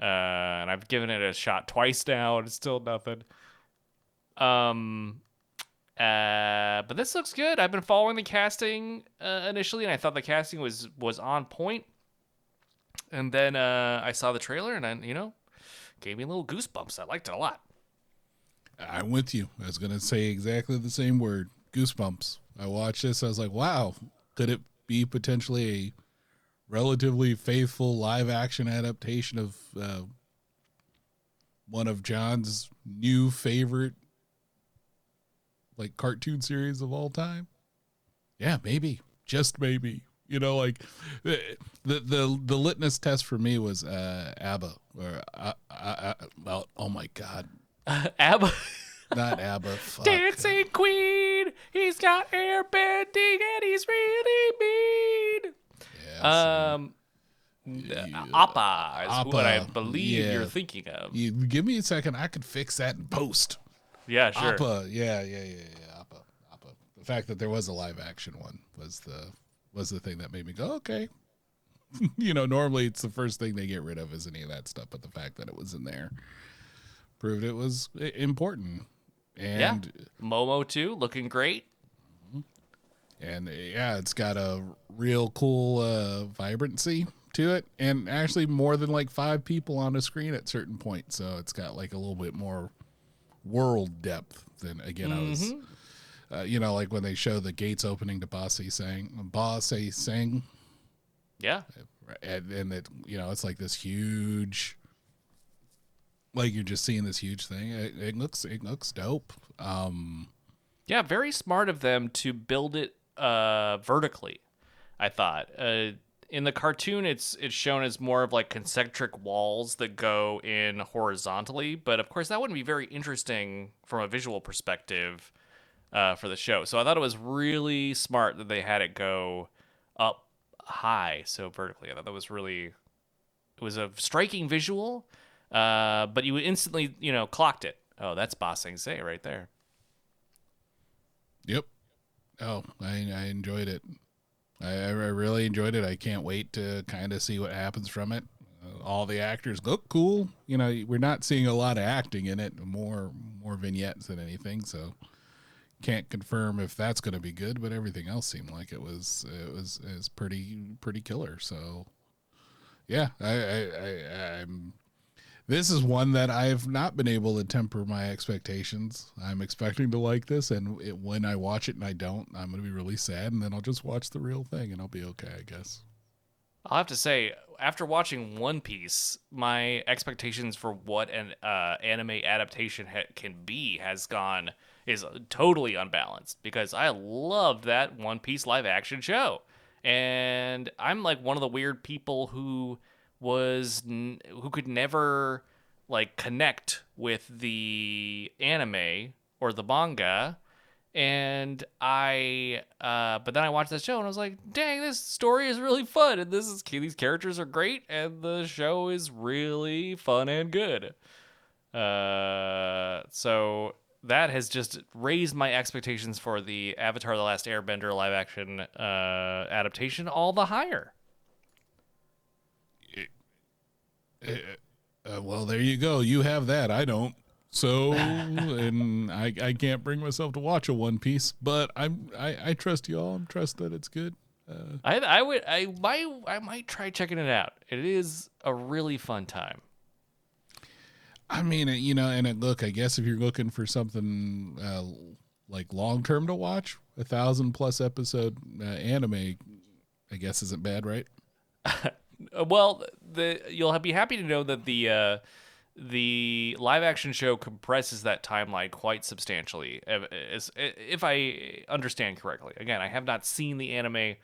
Uh, and I've given it a shot twice now, and it's still nothing. Um, uh, but this looks good. I've been following the casting uh, initially, and I thought the casting was was on point. And then uh, I saw the trailer, and I, you know, gave me a little goosebumps. I liked it a lot. I'm with you. I was gonna say exactly the same word. Goosebumps. I watched this. I was like, wow, could it be potentially a relatively faithful live action adaptation of uh, one of John's new favorite like cartoon series of all time? Yeah, maybe. Just maybe. You know, like the the the, the litmus test for me was uh, ABBA or uh, uh, uh, well, oh my god, Abba, not ABBA. Fuck. dancing queen. He's got air bending, and he's really mean. Yeah, Um, Appa is what I believe yeah. you're thinking of. you give me a second. I could fix that in post. Yeah, sure. Appa, yeah, yeah, yeah, yeah. Appa, Appa. The fact that there was a live action one was the was the thing that made me go, okay. you know, normally it's the first thing they get rid of is any of that stuff, but the fact that it was in there proved it was i- important. Yeah. And Momo too, looking great. and uh, yeah, it's got a real cool uh, vibrancy to it, and actually more than like five people on a screen at certain points. So it's got like a little bit more world depth than again I was. Uh, you know, like when they show the gates opening to Ba Sing Se Bossy sing, Yeah. and, and it you know it's like this huge, like you're just seeing this huge thing. It, it looks it looks dope. Um, Yeah, very smart of them to build it uh, vertically. I thought uh, in the cartoon, it's it's shown as more of like concentric walls that go in horizontally, but of course that wouldn't be very interesting from a visual perspective uh, for the show. So I thought it was really smart that they had it go up high so vertically. I thought that was really it was a striking visual, uh, but you instantly you know clocked it. Oh, that's Ba Sing Se right there. Yep. Oh, I I enjoyed it. I, I really enjoyed it. I can't wait to kind of see what happens from it. Uh, all the actors look cool. You know, we're not seeing a lot of acting in it. More more vignettes than anything. So can't confirm if that's going to be good. But everything else seemed like it was it was is pretty pretty killer. So yeah, I I, I I'm this is one that I've not been able to temper my expectations. I'm expecting to like this, and it, when I watch it and I don't, I'm going to be really sad, and then I'll just watch the real thing, and I'll be okay, I guess. I'll have to say, after watching One Piece, my expectations for what an uh, anime adaptation ha- can be has gone is totally unbalanced because I loved that One Piece live action show, and I'm like one of the weird people who was who could never like connect with the anime or the manga And I, uh, but then I watched that show and I was like, dang, this story is really fun. And this is, these characters are great. And the show is really fun and good. Uh, so that has just raised my expectations for the Avatar The Last Airbender live action uh, adaptation all the higher. Uh, well, there you go. You have that. I don't. So, and I, I can't bring myself to watch a One Piece, but I'm I, I trust y'all. I trust that it's good. Uh, I I would I might I might try checking it out. It is a really fun time. I mean, you know, and it, look, I guess if you're looking for something uh, like long term to watch, a thousand plus episode uh, anime, I guess isn't bad, right? Uh, well, the you'll be happy to know that the uh, the live action show compresses that timeline quite substantially, if, if I understand correctly. Again, I have not seen the anime,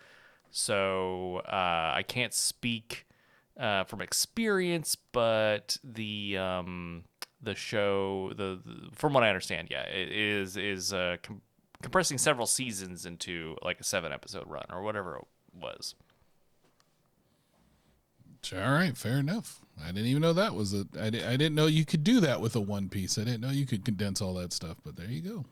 so uh, I can't speak uh, from experience, but the um, the show, the, the, from what I understand, yeah, it is is uh, com- compressing several seasons into like a seven episode run or whatever it was. All right, fair enough. I didn't even know that was a. I, di- I didn't know you could do that with a one piece. I didn't know you could condense all that stuff. But there you go.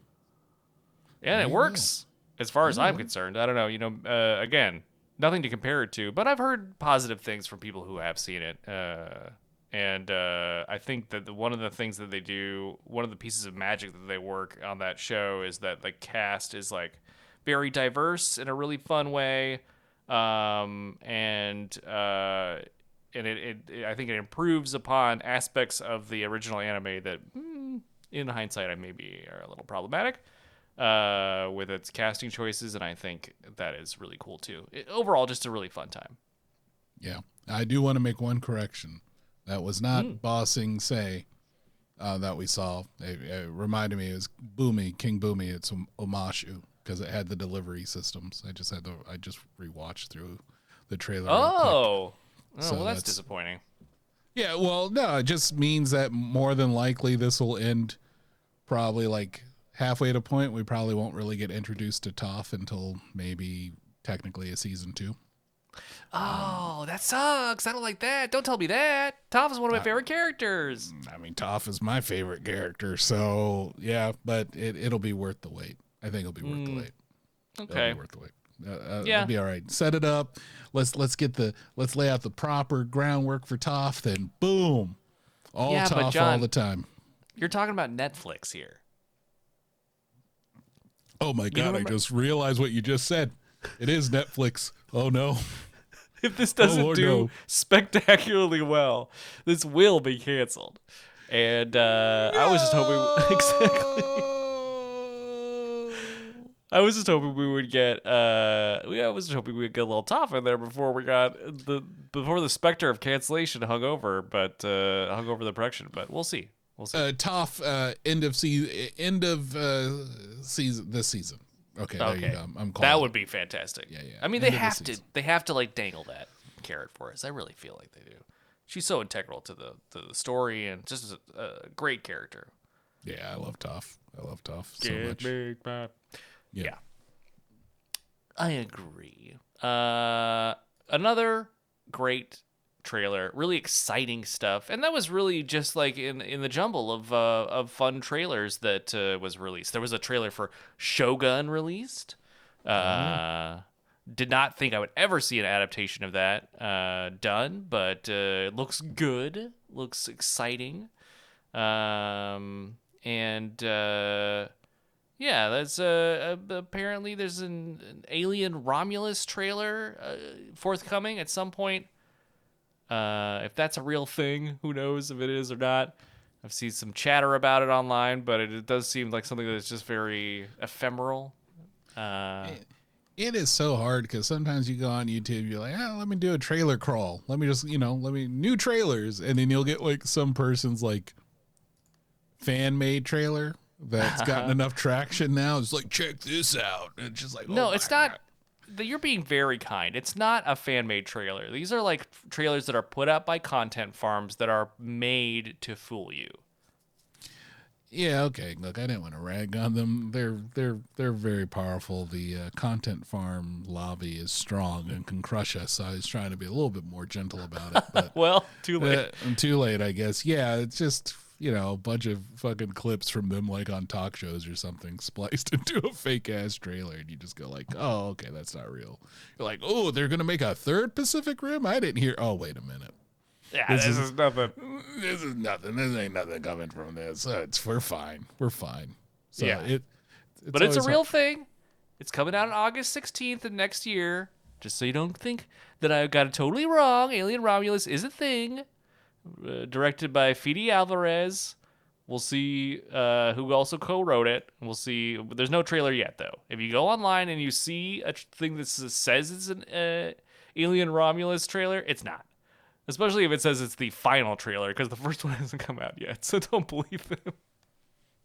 Yeah, and it works as far as I'm concerned. I don't know. You know, uh, again, nothing to compare it to, but I've heard positive things from people who have seen it. Uh, and uh, I think that the, one of the things that they do, one of the pieces of magic that they work on that show is that the cast is like very diverse in a really fun way, um, and uh, and it, it, it, I think it improves upon aspects of the original anime that, mm, in hindsight, I maybe are a little problematic uh, with its casting choices, and I think that is really cool too. It, overall, just a really fun time. Yeah, I do want to make one correction. That was not mm. Ba Sing Se uh, that we saw. It, it, reminded me it was Bumi King Bumi. It's Omashu because it had the delivery systems. I just had to. I just rewatched through the trailer. Oh, oh so well, that's, that's disappointing. Yeah, well, no, it just means that more than likely this will end probably like halfway to point. We probably won't really get introduced to Toph until maybe technically a season two. Oh, that sucks. I don't like that. Don't tell me that. Toph is one of my favorite characters. I mean, Toph is my favorite character. So, yeah, but it, it'll be worth the wait. I think it'll be worth mm. the wait. Okay. worth the wait. Uh, uh, yeah. It'll be all right. Set it up. Let's let's get the let's lay out the proper groundwork for Toph. Then boom, all yeah, Toph John, all the time. You're talking about Netflix here. Oh my god! I just realized what you just said. It is Netflix. Oh no. if this doesn't oh, do no. spectacularly well, this will be canceled. And uh, no! I was just hoping exactly. I was just hoping we would get. Uh, I was just hoping we'd get a little Toph in there before we got the before the specter of cancellation hung over, but uh, hung over the production. But we'll see. We'll see. Uh, Toph uh, end of season, end of uh, season this season. Okay, okay. there you go. I'm that would be fantastic. Yeah, yeah. I mean, they have to. They have to like dangle that carrot for us. I really feel like they do. She's so integral to the to the story and just a, a great character. Yeah, I love Toph. I love Toph so Get much. Big yeah. yeah. I agree. Uh, another great trailer, really exciting stuff, and that was really just like in in the jumble of uh, of fun trailers that uh, was released. There was a trailer for Shogun released. Uh, mm. Did not think I would ever see an adaptation of that uh, done, but uh, it looks good, looks exciting, um, and uh, yeah, that's uh, apparently there's an, an Alien Romulus trailer uh, forthcoming at some point uh, if that's a real thing, who knows if it is or not. I've seen some chatter about it online, but it, it does seem like something that's just very ephemeral. Uh, it, is so hard because sometimes you go on YouTube, you're like, ah, let me do a trailer crawl. Let me just, you know, let me new trailers, and then you'll get like some person's like fan made trailer that's gotten enough traction now. It's like, check this out. And it's just like, oh no, it's not you're being very kind. It's not a fan made trailer. These are like trailers that are put up by content farms that are made to fool you. Yeah, okay. Look, I didn't want to rag on them. They're they're they're very powerful. The uh, content farm lobby is strong and can crush us. So I was trying to be a little bit more gentle about it, but Well, too late. uh, I'm too late, I guess. Yeah, it's just you know a bunch of fucking clips from them like on talk shows or something spliced into a fake ass trailer, and you just go like, oh, okay, that's not real. You're like, oh, they're gonna make a third Pacific Rim. I didn't hear. Oh, wait a minute. yeah, this this, is- is nothing. This is nothing. This ain't nothing coming from this. Uh, it's we're fine. We're fine. So Yeah. it. but it's a real hard- thing. It's coming out on August 16th of next year. Just so you don't think that I got it totally wrong. Alien Romulus is a thing. Uh, directed by Fede Alvarez. We'll see uh, who also co-wrote it. We'll see. There's no trailer yet, though. If you go online and you see a thing that says it's an uh, Alien Romulus trailer, it's not. Especially if it says it's the final trailer, because the first one hasn't come out yet. So don't believe them.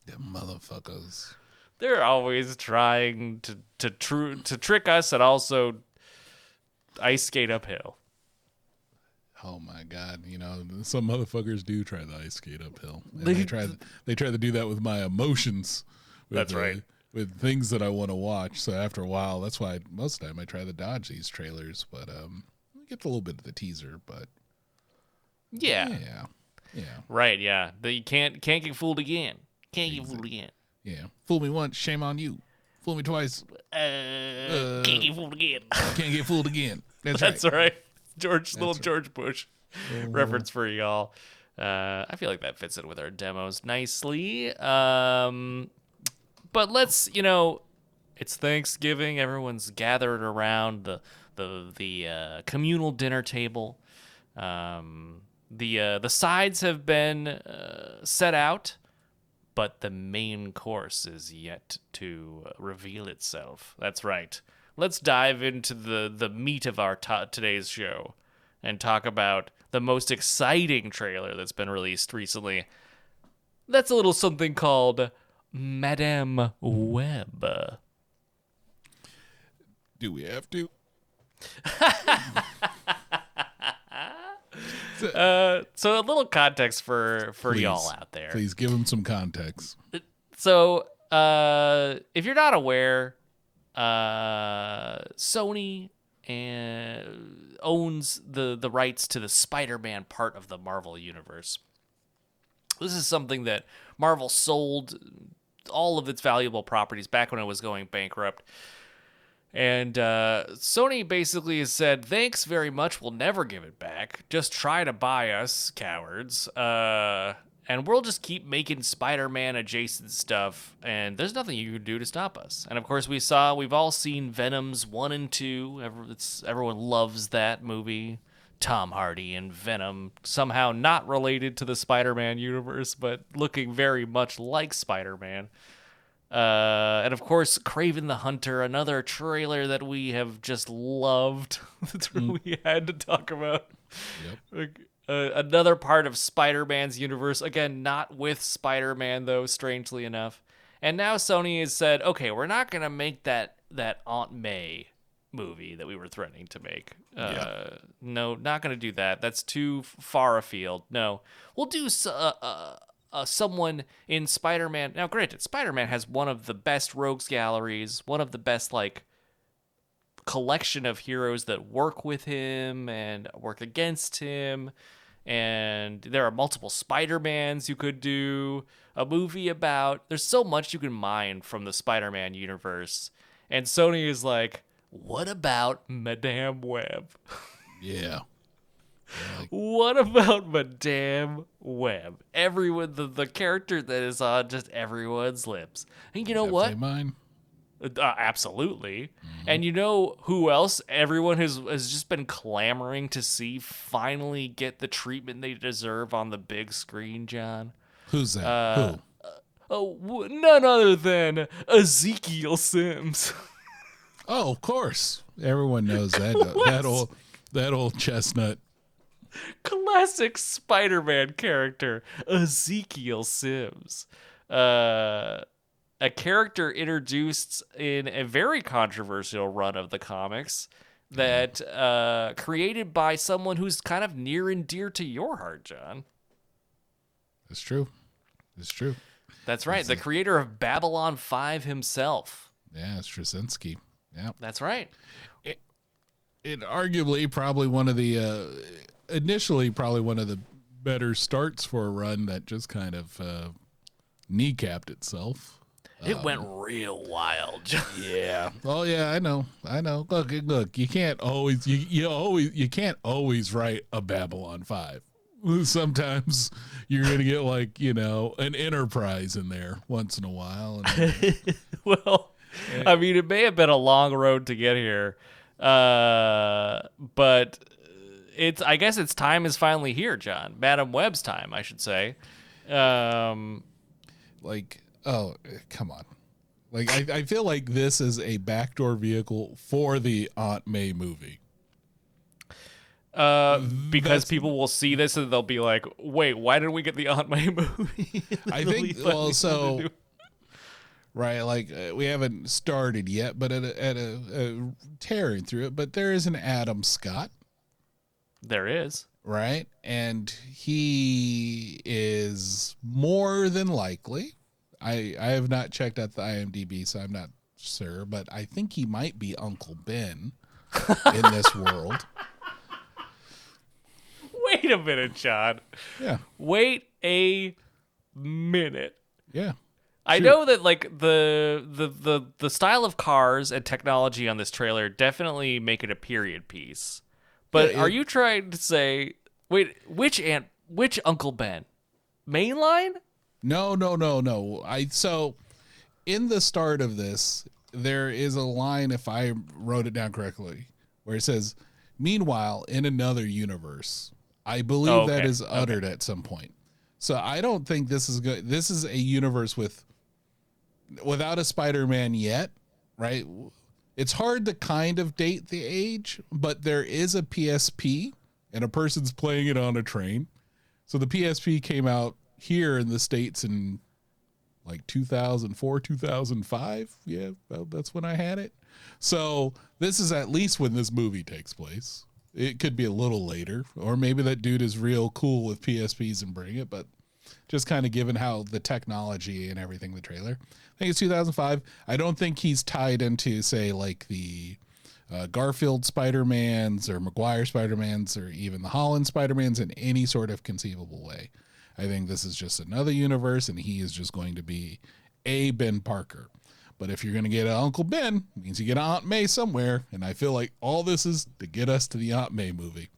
Them motherfuckers. they're always trying to to tr- to trick us and also ice skate uphill. Oh my god! You know some motherfuckers do try the ice skate uphill. And They- they, try. They try to do that with my emotions. With, That's right. With things that I want to watch. So after a while, that's why most of the time I try to dodge these trailers. But um, I get a little bit of the teaser. But Yeah. yeah, yeah, Right, yeah. That you can't can't get fooled again. Can't get fooled again. yeah. Fool me once, shame on you. Fool me twice, Uh, can't get fooled again. can't get fooled again. That's, That's right. right. George little right. George Bush reference for y'all. Uh, I feel like that fits in with our demos nicely. Um, but let's, you know, it's Thanksgiving. Everyone's gathered around the the the uh, communal dinner table. Um, the uh, the sides have been uh, set out, but the main course is yet to reveal itself. That's right. Let's dive into the the meat of our to today's show and talk about the most exciting trailer that's been released recently. That's a little something called Madame Web. Do we have to? Uh, so a little context for for Please. y'all out there. Please give them some context. So, uh, if you're not aware, uh, Sony and owns the the rights to the Spider-Man part of the Marvel universe. This is something that Marvel sold all of its valuable properties back when it was going bankrupt. And uh, Sony basically has said, thanks very much. We'll never give it back. Just try to buy us, cowards. Uh, and we'll just keep making Spider Man adjacent stuff. And there's nothing you can do to stop us. And of course, we saw, we've all seen Venom's 1 and 2. It's, everyone loves that movie. Tom Hardy and Venom, somehow not related to the Spider Man universe, but looking very much like Spider Man. Uh, and of course, Kraven the Hunter, another trailer that we have just loved. that we had to talk about. Like, uh, another part of Spider-Man's universe. Again, not with Spider-Man though. Strangely enough, and now Sony has said, okay, we're not gonna make that that Aunt May movie that we were threatening to make. Uh, No, not gonna do that. That's too far afield. No, we'll do uh, uh, uh, someone in Spider-Man. Now, granted, Spider-Man has one of the best rogues galleries, one of the best like collection of heroes that work with him and work against him. And there are multiple Spider-Mans you could do a movie about. There's so much you can mine from the Spider-Man universe. And Sony is like, what about Madame Web? Yeah. What about Madame Web? Everyone, the, the character that is on just everyone's lips. And you know what? Mine. Uh, absolutely. And you know who else everyone has has just been clamoring to see finally get the treatment they deserve on the big screen, John? Who's that? Uh, Who? Oh, none other than Ezekiel Sims. Oh, of course. Everyone knows that that old that old chestnut. Classic Spider-Man character, Ezekiel Sims. Uh a character introduced in a very controversial run of the comics that uh, created by someone who's kind of near and dear to your heart, John. That's true. It's true. That's right. The creator of Babylon 5 himself. Yeah, Straczynski. Yeah. That's right. It arguably probably one of the uh, initially probably one of the better starts for a run that just kind of uh, kneecapped itself. It went real wild. Yeah. Oh yeah, I know. I know. Look, look. You can't always. You you always. You can't always write a Babylon Five. Sometimes you're gonna get like you know an Enterprise in there once in a while. And, well, I mean, it may have been a long road to get here, uh, but it's. I guess its time is finally here, John. Madame Web's time, I should say. Um, like, oh, come on. Like, I, I feel like this is a backdoor vehicle for the Aunt May movie. uh, because people will see this and they'll be like, "Wait, why didn't we get the Aunt May movie?" I think well, so something to do. right, like uh, we haven't started yet, but at a, at a, a tearing through it. But there is an Adam Scott, there is. right, and he is more than likely. I I have not checked out the IMDb, so I'm not sure, but I think he might be Uncle Ben in this world. Wait a minute, John. Yeah, Wait a minute. yeah. I Shoot. know that like the, the the the style of cars and technology on this trailer definitely make it a period piece. But Yeah, are you trying to say wait, which aunt which Uncle Ben? Mainline? No, no, no, no. I so in the start of this, there is a line, if I wrote it down correctly, where it says, "Meanwhile, in another universe." I believe Oh, okay. is uttered at some point. So I don't think this is good. This is a universe with without a Spider-Man yet, right? It's hard to kind of date the age, but there is a PSP and a person's playing it on a train. So the PSP came out here in the states in like 2004, 2005. Yeah, well, that's when I had it. So this is at least when this movie takes place. It could be a little later, or maybe that dude is real cool with PSPs and bring it, but just kind of given how the technology and everything, the trailer. I think it's 2005. I don't think he's tied into, say, like the uh, Garfield Spider Mans or Maguire Spider Mans or even the Holland Spider Mans in any sort of conceivable way. I think this is just another universe, and he is just going to be a Ben Parker. But if you're going to get an Uncle Ben, it means you get an Aunt May somewhere, and I feel like all this is to get us to the Aunt May movie.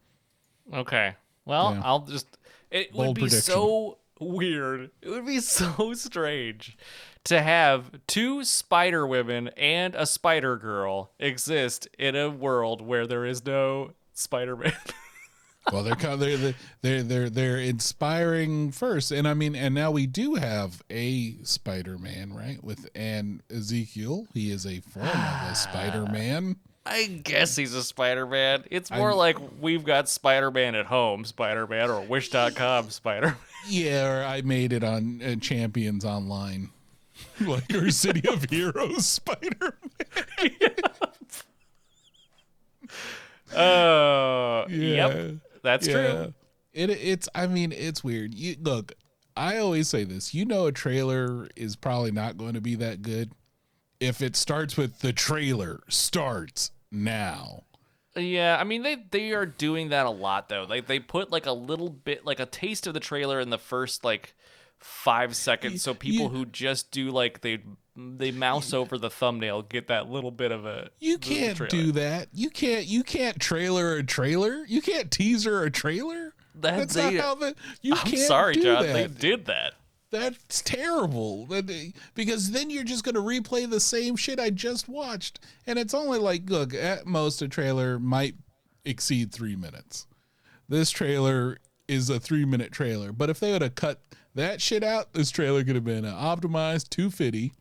Okay. Well, Yeah. I'll just. It would be prediction. so weird. It would be so strange to have two Spider Women and a Spider Girl exist in a world where there is no Spider Man. Well, they're they're they're they're they're inspiring first, and I mean, and now we do have a Spider-Man, right? With an Ezekiel, he is a form of a Spider-Man. I guess he's a Spider Man. It's more I'm- like we've got Spider Man at home, Spider Man, or Wish.com Spider Yeah, or I made it on uh, Champions Online, like our City of Heroes Spider-Man. Oh, Yeah. yep. That's true. It it's I mean it's weird. You look, I always say this. You know a trailer is probably not going to be that good if it starts with the trailer starts now. Yeah, I mean they they are doing that a lot though. Like they put like a little bit like a taste of the trailer in the first like 5 seconds so people you- who just do like they they mouse over the thumbnail get that little bit of a You can't do that. You can't you can't trailer a trailer. You can't teaser a trailer. That That's they- not how the you I'm can't sorry, do John. that. They did that. That's terrible. Because then you're just going to replay the same shit I just watched. And it's only like, look, at most a trailer might exceed three minutes. This trailer is a three minute trailer. But if they would have cut that shit out, this trailer could have been an optimized 250.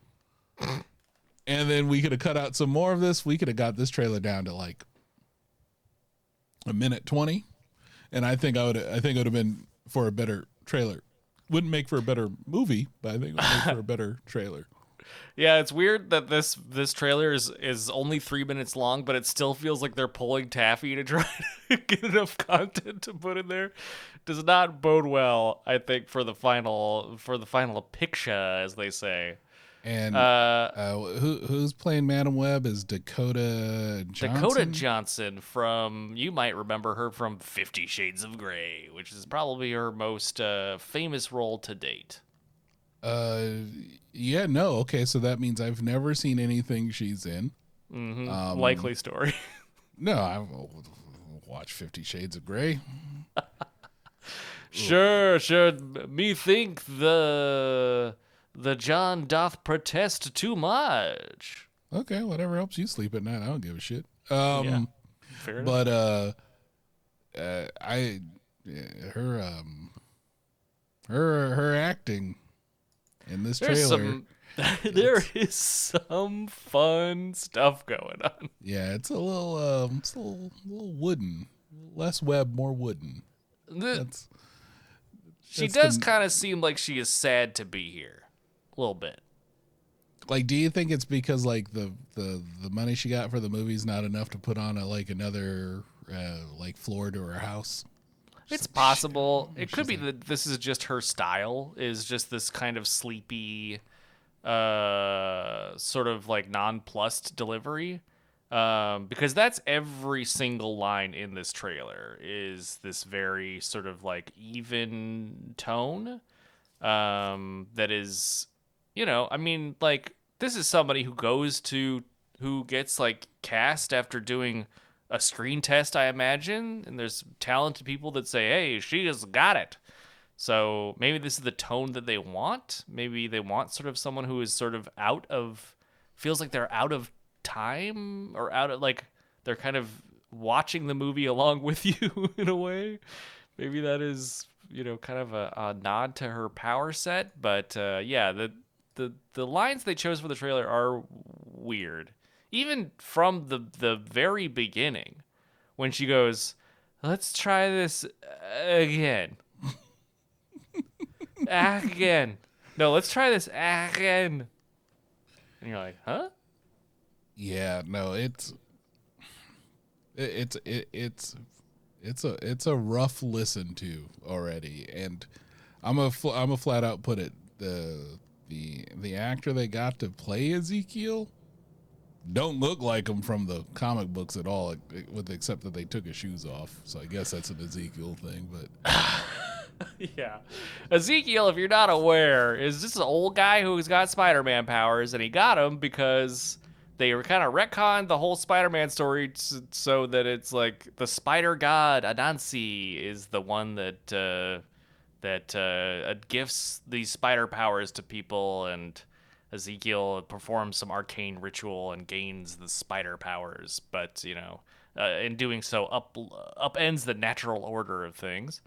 And then we could have cut out some more of this. We could have got this trailer down to like a minute 20. And I think I would I think it would have been for a better trailer wouldn't make for a better movie, but I think it would make for a better trailer. Yeah, it's weird that this this trailer is is only three minutes long, but it still feels like they're pulling taffy to try to get enough content to put in there. Does not bode well, I think, for the final for the final picture, as they say. And Uh, uh, who who's playing Madame Web is Dakota Johnson. Dakota Johnson from you might remember her from Fifty Shades of Grey, which is probably her most uh, famous role to date. Uh, yeah, no, okay, so that means I've never seen anything she's in. hmm Um, Likely story. No, I've watched Fifty Shades of Grey. Sure, sure. Me think the the John doth protest too much. Okay, whatever helps you sleep at night. I don't give a shit. Um, Yeah. Fair enough. but uh, uh, I yeah, her um, her her acting in this There's trailer. some there is some fun stuff going on. Yeah, it's a little um, it's a little, little wooden, less web, more wooden. The- That's she that's does kind of seem like she is sad to be here, a little bit. like. Do you think it's because like the the the money she got for the movie's not enough to put on a like another uh, like floor to her house? It's possible. It could she's be that this is just her style. Is just this kind of sleepy, uh, sort of like nonplussed delivery. Um, because that's every single line in this trailer is this very sort of like even tone. Um, that is, you know, I mean, like this is somebody who goes to who gets like cast after doing a screen test, I imagine, and there's talented people that say, "Hey, she has got it." So maybe this is the tone that they want. Maybe they want sort of someone who is sort of out of feels like they're out of time or out of like they're kind of watching the movie along with you in a way. Maybe that is you know kind of a, a nod to her power set, but uh, yeah, the the the lines they chose for the trailer are weird. Even from the the very beginning, when she goes, "Let's try this again." again. No, let's try this again. And you're like, huh? Yeah, no, it's it, it's it, it's it's a it's a rough listen to already, and I'm a I'm a flat out put it the the the actor they got to play Ezekiel don't look like him from the comic books at all, with except that they took his shoes off. So I guess that's an Ezekiel thing, but. yeah. Ezekiel, if you're not aware, is this an old guy who's got Spider Man powers, and he got them because they were kind of retconned the whole Spider Man story t- so that it's like the Spider God Anansi is the one that uh, that uh, gifts these spider powers to people, and Ezekiel performs some arcane ritual and gains the spider powers, but you know, uh, in doing so, up upends the natural order of things.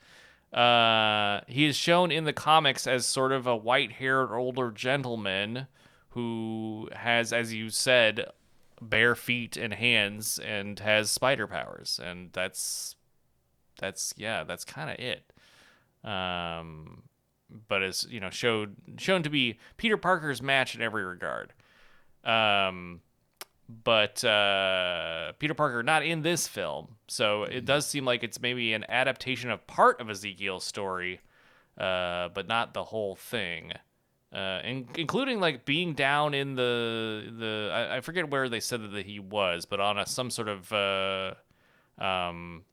Uh, he is shown in the comics as sort of a white-haired older gentleman who has, as you said, bare feet and hands and has spider powers, and that's that's yeah, that's kind of it. Um, but is you know showed shown to be Peter Parker's match in every regard. Um, but uh, Peter Parker not in this film, so it does seem like it's maybe an adaptation of part of Ezekiel's story, uh, but not the whole thing. Uh, in, including like being down in the the I, I forget where they said that he was, but on a some sort of uh, um,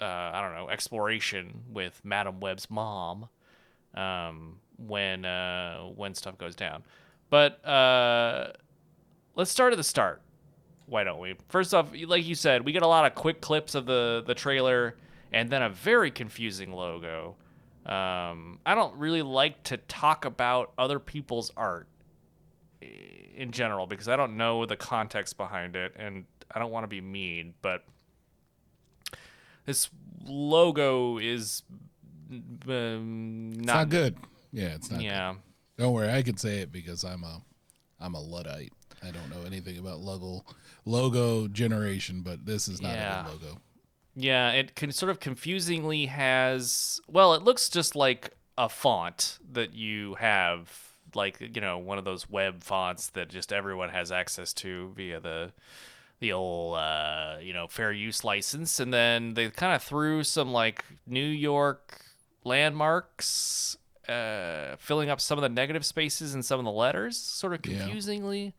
uh, I don't know exploration with Madame Web's mom um, when uh, when stuff goes down. But uh, let's start at the start. Why don't we? First off, like you said, we get a lot of quick clips of the the trailer, and then a very confusing logo. Um, I don't really like to talk about other people's art in general because I don't know the context behind it, and I don't want to be mean, but this logo is um, not, not good. Yeah, it's not. Yeah. Good. Don't worry, I can say it because I'm a I'm a luddite. I don't know anything about logo logo generation, but this is not Yeah. a good logo. Yeah, it can sort of confusingly has well, it looks just like a font that you have like you know one of those web fonts that just everyone has access to via the the old uh, you know fair use license, and then they kind of threw some like New York landmarks, uh, filling up some of the negative spaces and some of the letters, sort of Yeah. confusingly.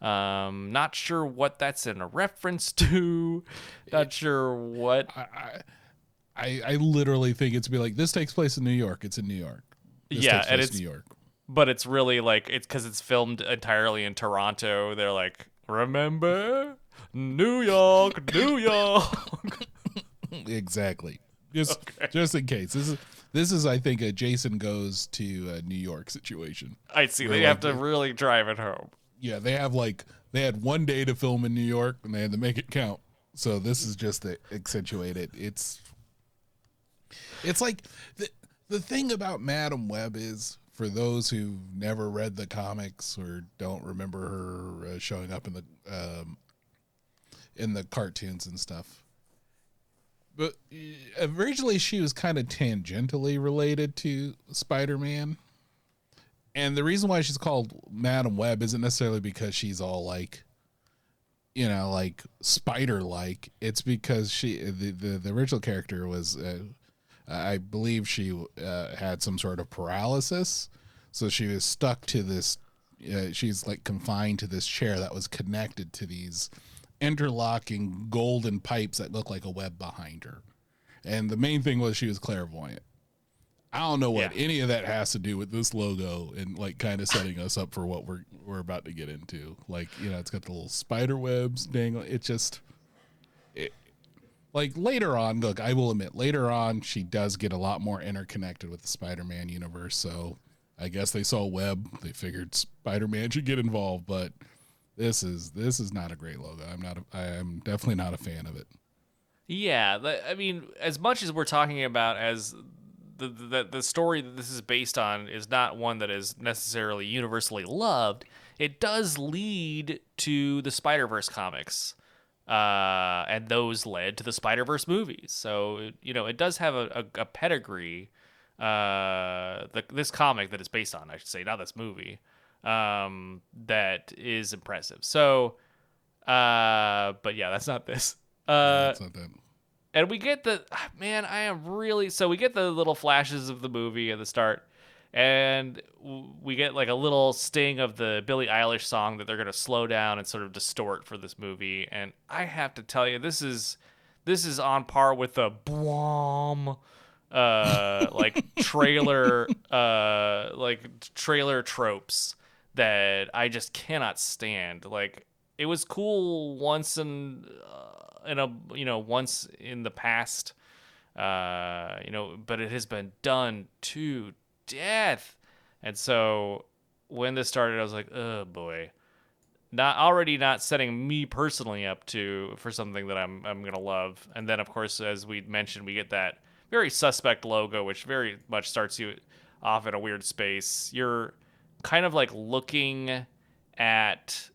Um, not sure what that's in a reference to. Not sure what. I, I I literally think it's be like this takes place in New York. It's in New York. This Yeah, takes and it's- in New York. but it's really like it's because it's filmed entirely in Toronto. They're like, remember New York, New York. Exactly. Just just in case. This is this is I think a Jason goes to New York situation. I see. They Really have to really drive it home. Yeah, they have like they had one day to film in New York and they had to make it count. So this is just to accentuate it. It's it's like the the thing about Madame Web is for those who've never read the comics or don't remember her uh, showing up in the um, in the cartoons and stuff. But uh, originally she was kind of tangentially related to Spider-Man. And the reason why she's called Madame Web isn't necessarily because she's all like, you know, like spider like. It's because she, the, the, the original character was, uh, I believe she uh, had some sort of paralysis. So she was stuck to this, uh, she's like confined to this chair that was connected to these interlocking golden pipes that look like a web behind her. And the main thing was she was clairvoyant. I don't know what Yeah. any of that has to do with this logo and like kind of setting us up for what we're we're about to get into. Like, you know, it's got the little spider webs dangling. It just it, like later on, look, I will admit, later on she does get a lot more interconnected with the Spider-Man universe. So I guess they saw web, they figured Spider-Man should get involved, but this is this is not a great logo. I'm not a, I am definitely not a fan of it. Yeah, I mean, as much as we're talking about as the, the the story that this is based on is not one that is necessarily universally loved, it does lead to the Spider Verse comics, uh, and those led to the Spider Verse movies. So you know, it does have a, a, a pedigree. Uh, the, this comic that it's based on, I should say, not this movie, um, that is impressive. So, uh, but yeah, that's not this. Uh, not that. and we get the ah, man i am really so we get the little flashes of the movie at the start and we get like a little sting of the billie eilish song that they're going to slow down and sort of distort for this movie and i have to tell you this is this is on par with the blom uh like trailer uh like trailer tropes that i just cannot stand. Like it was cool once in uh, in a you know once in the past uh you know but it has been done to death. And so when this started i was like oh boy. Not already not setting me personally up to for something that i'm i'm gonna love. And then of course as we mentioned we get that very suspect logo which very much starts you off in a weird space. You're kind of like looking at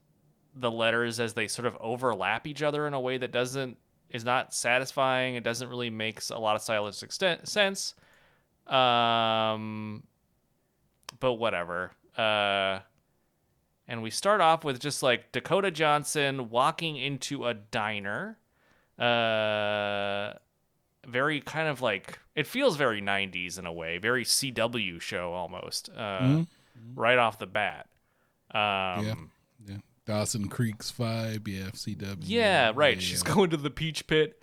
the letters as they sort of overlap each other in a way that doesn't is not satisfying. It doesn't really makes a lot of stylistic st- sense. Um, but whatever. Uh, and we start off with just like Dakota Johnson walking into a diner. Uh, very kind of like it feels very 90s in a way, very CW show almost. Uh, Mhm. Right off the bat. Um, Yeah. Yeah. Dawson Creek's vibe, yeah, FCW. Yeah, right. yeah, She's yeah. going to the peach pit.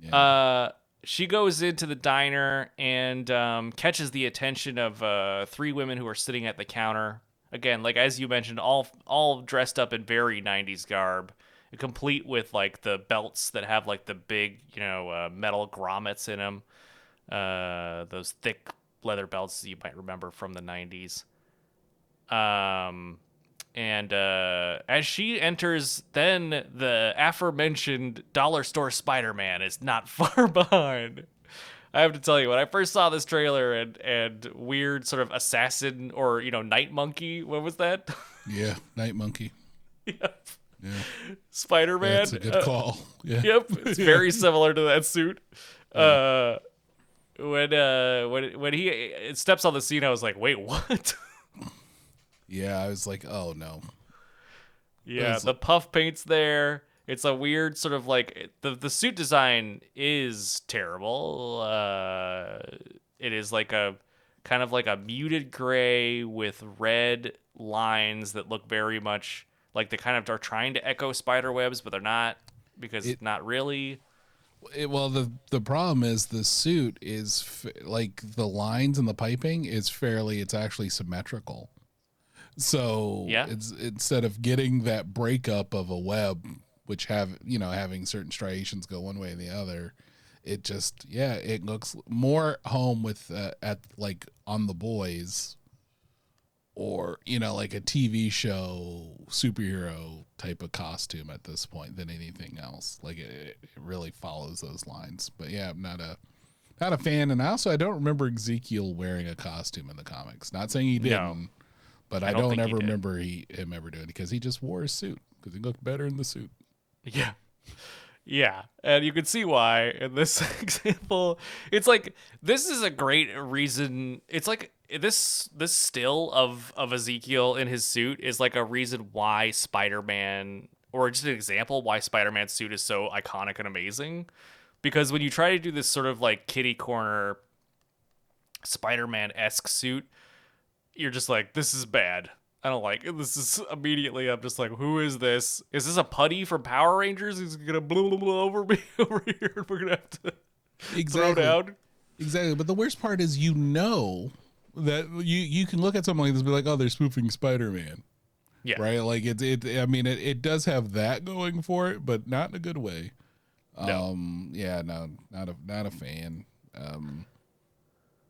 Yeah. Uh, she goes into the diner and um, catches the attention of uh, three women who are sitting at the counter. Again, like as you mentioned, all all dressed up in very '90s garb, complete with like the belts that have like the big, you know, uh, metal grommets in them. Uh, those thick leather belts you might remember from the '90s. Um, and uh, as she enters, then the aforementioned dollar store Spider Man is not far behind. I have to tell you, when I first saw this trailer and and weird sort of assassin or you know night monkey, what was that? yeah, Night Monkey. yep. Yeah. Spider Man. That's a good call. Yeah. Yep, it's very similar to that suit. Uh, when uh when when he steps on the scene, I was like, wait, what? Yeah, I was like, oh no. Yeah, the puff paint's there. It's a weird sort of like the the suit design is terrible. Uh, it is like a kind of like a muted gray with red lines that look very much like they kind of are trying to echo spider webs, but they're not because It- not really. It, well, the the problem is the suit is f- like the lines and the piping is fairly. It's actually symmetrical. So Yeah. it's instead of getting that breakup of a web, which have you know having certain striations go one way and the other, it just yeah it looks more home with uh, at like on the boys, or you know like a TV show superhero type of costume at this point than anything else. Like it, it really follows those lines. But yeah, I'm not a not a fan. And also, I don't remember Ezekiel wearing a costume in the comics. Not saying he didn't. No. But I, don't don't, think he ever remember he, him ever doing it because he just wore a suit because he looked better in the suit. Yeah. Yeah. And you can see why in this example. It's like this is a great reason. It's like this this still of of Ezekiel in his suit is like a reason why Spider-Man or just an example why Spider-Man's suit is so iconic and amazing. Because when you try to do this sort of like kitty corner Spider-Man-esque suit, you're just like, this is bad. I don't like it. This is immediately. I'm just like, who is this? Is this a putty from Power Rangers? He's gonna blow, blah blah over me over here, and we're gonna have to throw down. Exactly. But the worst part is you know that you you can look at something like this and be like, oh, they're spoofing Spider Man. Yeah, Right? Like it it I mean it, it does have that going for it, but not in a good way. No. Um yeah, no, not a not a fan. Um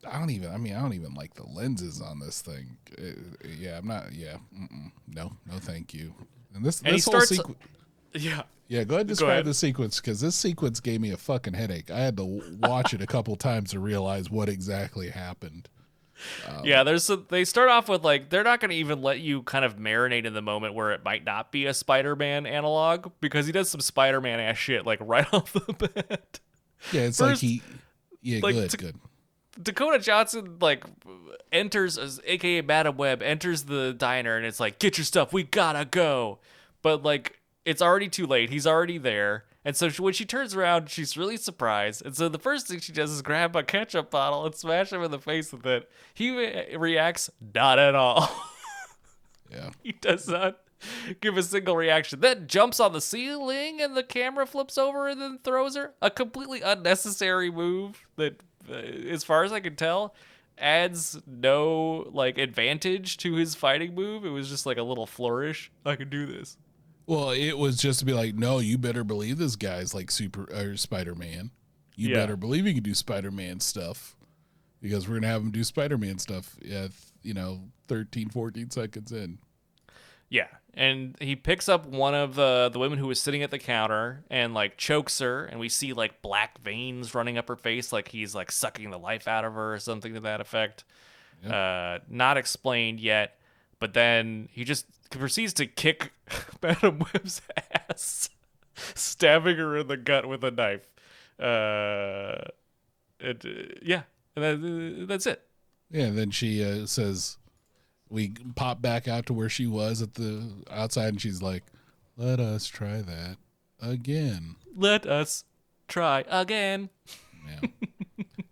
I don't even I mean I don't even like the lenses on this thing. Uh, yeah, I'm not yeah. No, no thank you. And this And this whole sequence yeah. yeah, go ahead and describe ahead. the sequence because this sequence gave me a fucking headache. I had to watch it a couple times to realize what exactly happened. Yeah, there's a, they start off with like they're not going to even let you kind of marinate in the moment where it might not be a Spider-Man analog because he does some Spider-Man ass shit like right off the bat. Yeah, it's First, like he. Yeah, like, good, to- good. Dakota Johnson like enters as aka Madame Web enters the diner and it's like get your stuff we gotta go. But like it's already too late he's already there. And so she, when she turns around she's really surprised. And so the first thing she does is grab a ketchup bottle and smash him in the face with it. He re- reacts not at all. Yeah, he does not give a single reaction. Then jumps on the ceiling and the camera flips over and then throws her. A completely unnecessary move that Uh, as far as i can tell adds no like advantage to his fighting move it was just like a little flourish i can do this Well, it was just to be like, no, you better believe this guy's like super uh, or Spider Man. You Yeah. better believe he can do Spider Man stuff because we're gonna have him do Spider Man stuff. Yeah, you know, 13, 14 seconds in. Yeah, and he picks up one of the the women who was sitting at the counter and like chokes her, and we see like black veins running up her face, like he's like sucking the life out of her or something to that effect. Uh, not explained yet, but then he just proceeds to kick Madame Web's ass, stabbing her in the gut with a knife. Uh, it, uh, yeah, and that, that's it. Yeah, and then she uh, says, we pop back out to where she was at the outside, and she's like, let us try that again. Let us try again. Yeah.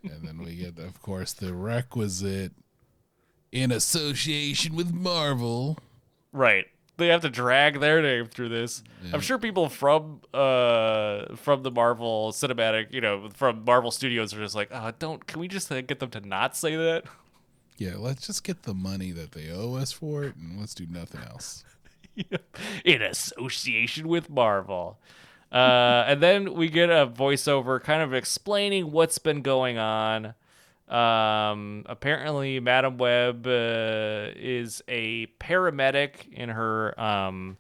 and then we get, of course, the requisite in association with Marvel. Right. They have to drag their name through this. I'm sure people from uh from the Marvel cinematic, you know, from Marvel Studios are just like, "Oh, don't can we just uh, get them to not say that?" Yeah, let's just get the money that they owe us for it, and let's do nothing else. In association with Marvel. Uh and then we get a voiceover kind of explaining what's been going on. Um apparently Madame Web uh, is a paramedic in her um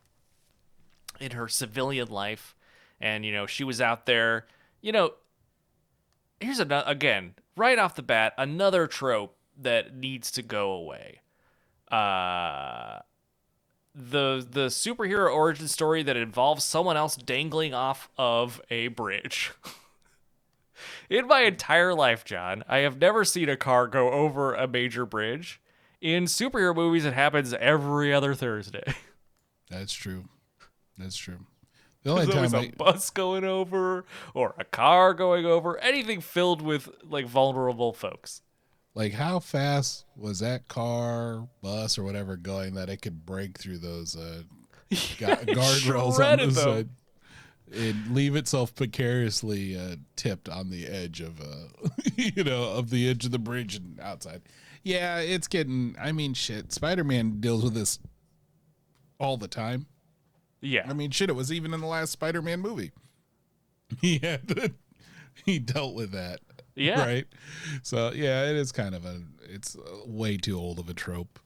in her civilian life and you know she was out there you know here's another again right off the bat another trope that needs to go away uh the the superhero origin story that involves someone else dangling off of a bridge in my entire life john i have never seen a car go over a major bridge In superhero movies, it happens every other Thursday. That's true. That's true. The only There's time a I, bus going over or a car going over, anything filled with like vulnerable folks. Like, how fast was that car, bus, or whatever going that it could break through those uh, guardrails on the side and leave itself precariously uh, tipped on the edge of, uh, you know, of the edge of the bridge and outside. Yeah, it's getting. I mean, shit. Spider Man deals with this all the time. Yeah. I mean, shit. It was even in the last Spider Man movie. He had he dealt with that. Yeah. Right. So yeah, it is kind of a. It's way too old of a trope,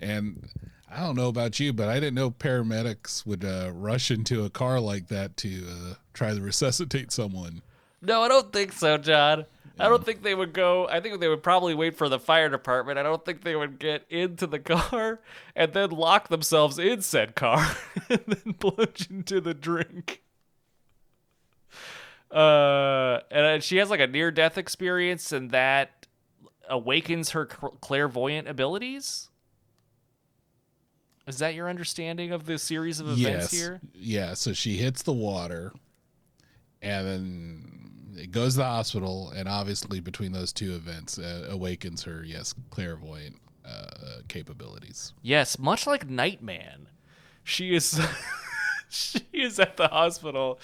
and I don't know about you, but I didn't know paramedics would uh, rush into a car like that to uh, try to resuscitate someone. No, I don't think so, John. I don't think they would go. I think they would probably wait for the fire department. I don't think they would get into the car and then lock themselves in said car and then plunge into the drink. Uh, and uh, she has like a near death experience, and that awakens her clairvoyant abilities. Is that your understanding of the series of events yes. here? Yeah. So she hits the water, and then it goes to the hospital, and obviously between those two events, uh, awakens her yes clairvoyant uh, capabilities. Yes, much like Nightman, she is she is at the hospital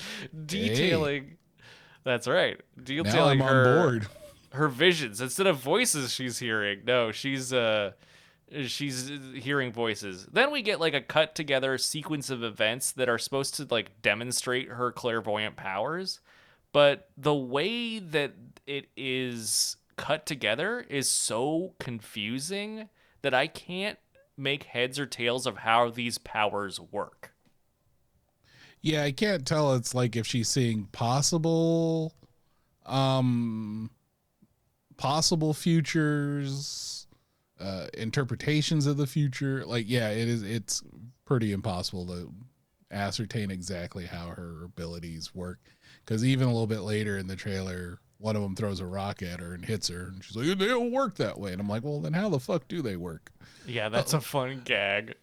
detailing. That's right, Now detailing I'm on her board. her visions instead of voices she's hearing. No, she's uh she's hearing voices. Then we get like a cut together sequence of events that are supposed to like demonstrate her clairvoyant powers, but the way that it is cut together is so confusing that I can't make heads or tails of how these powers work. Yeah, I can't tell. It's like if she's seeing possible, um, possible futures, uh, interpretations of the future. Like, yeah, it is. It's pretty impossible to ascertain exactly how her abilities work. Because even a little bit later in the trailer, one of them throws a rock at her and hits her, and she's like, "They don't work that way." And I'm like, "Well, then how the fuck do they work?" Yeah, that's a fun gag.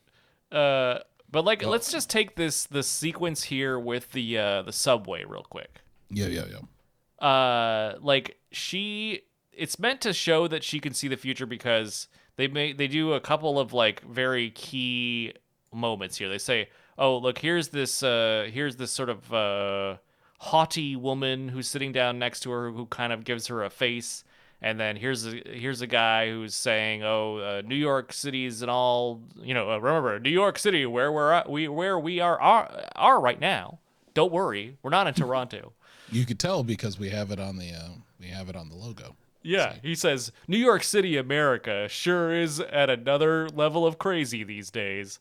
Uh, but like, let's just take this the sequence here with the uh, the subway real quick. Yeah, yeah, yeah. Uh, like she, it's meant to show that she can see the future because they may they do a couple of like very key moments here. They say, "Oh, look, here's this uh, here's this sort of uh, haughty woman who's sitting down next to her who kind of gives her a face." And then here's a here's a guy who's saying, "Oh, uh, New York City's is an all you know. Uh, remember, New York City, where we're at, we where we are, are are right now. Don't worry, we're not in Toronto." You could tell because we have it on the uh, we have it on the logo. Yeah, he says New York City, America sure is at another level of crazy these days.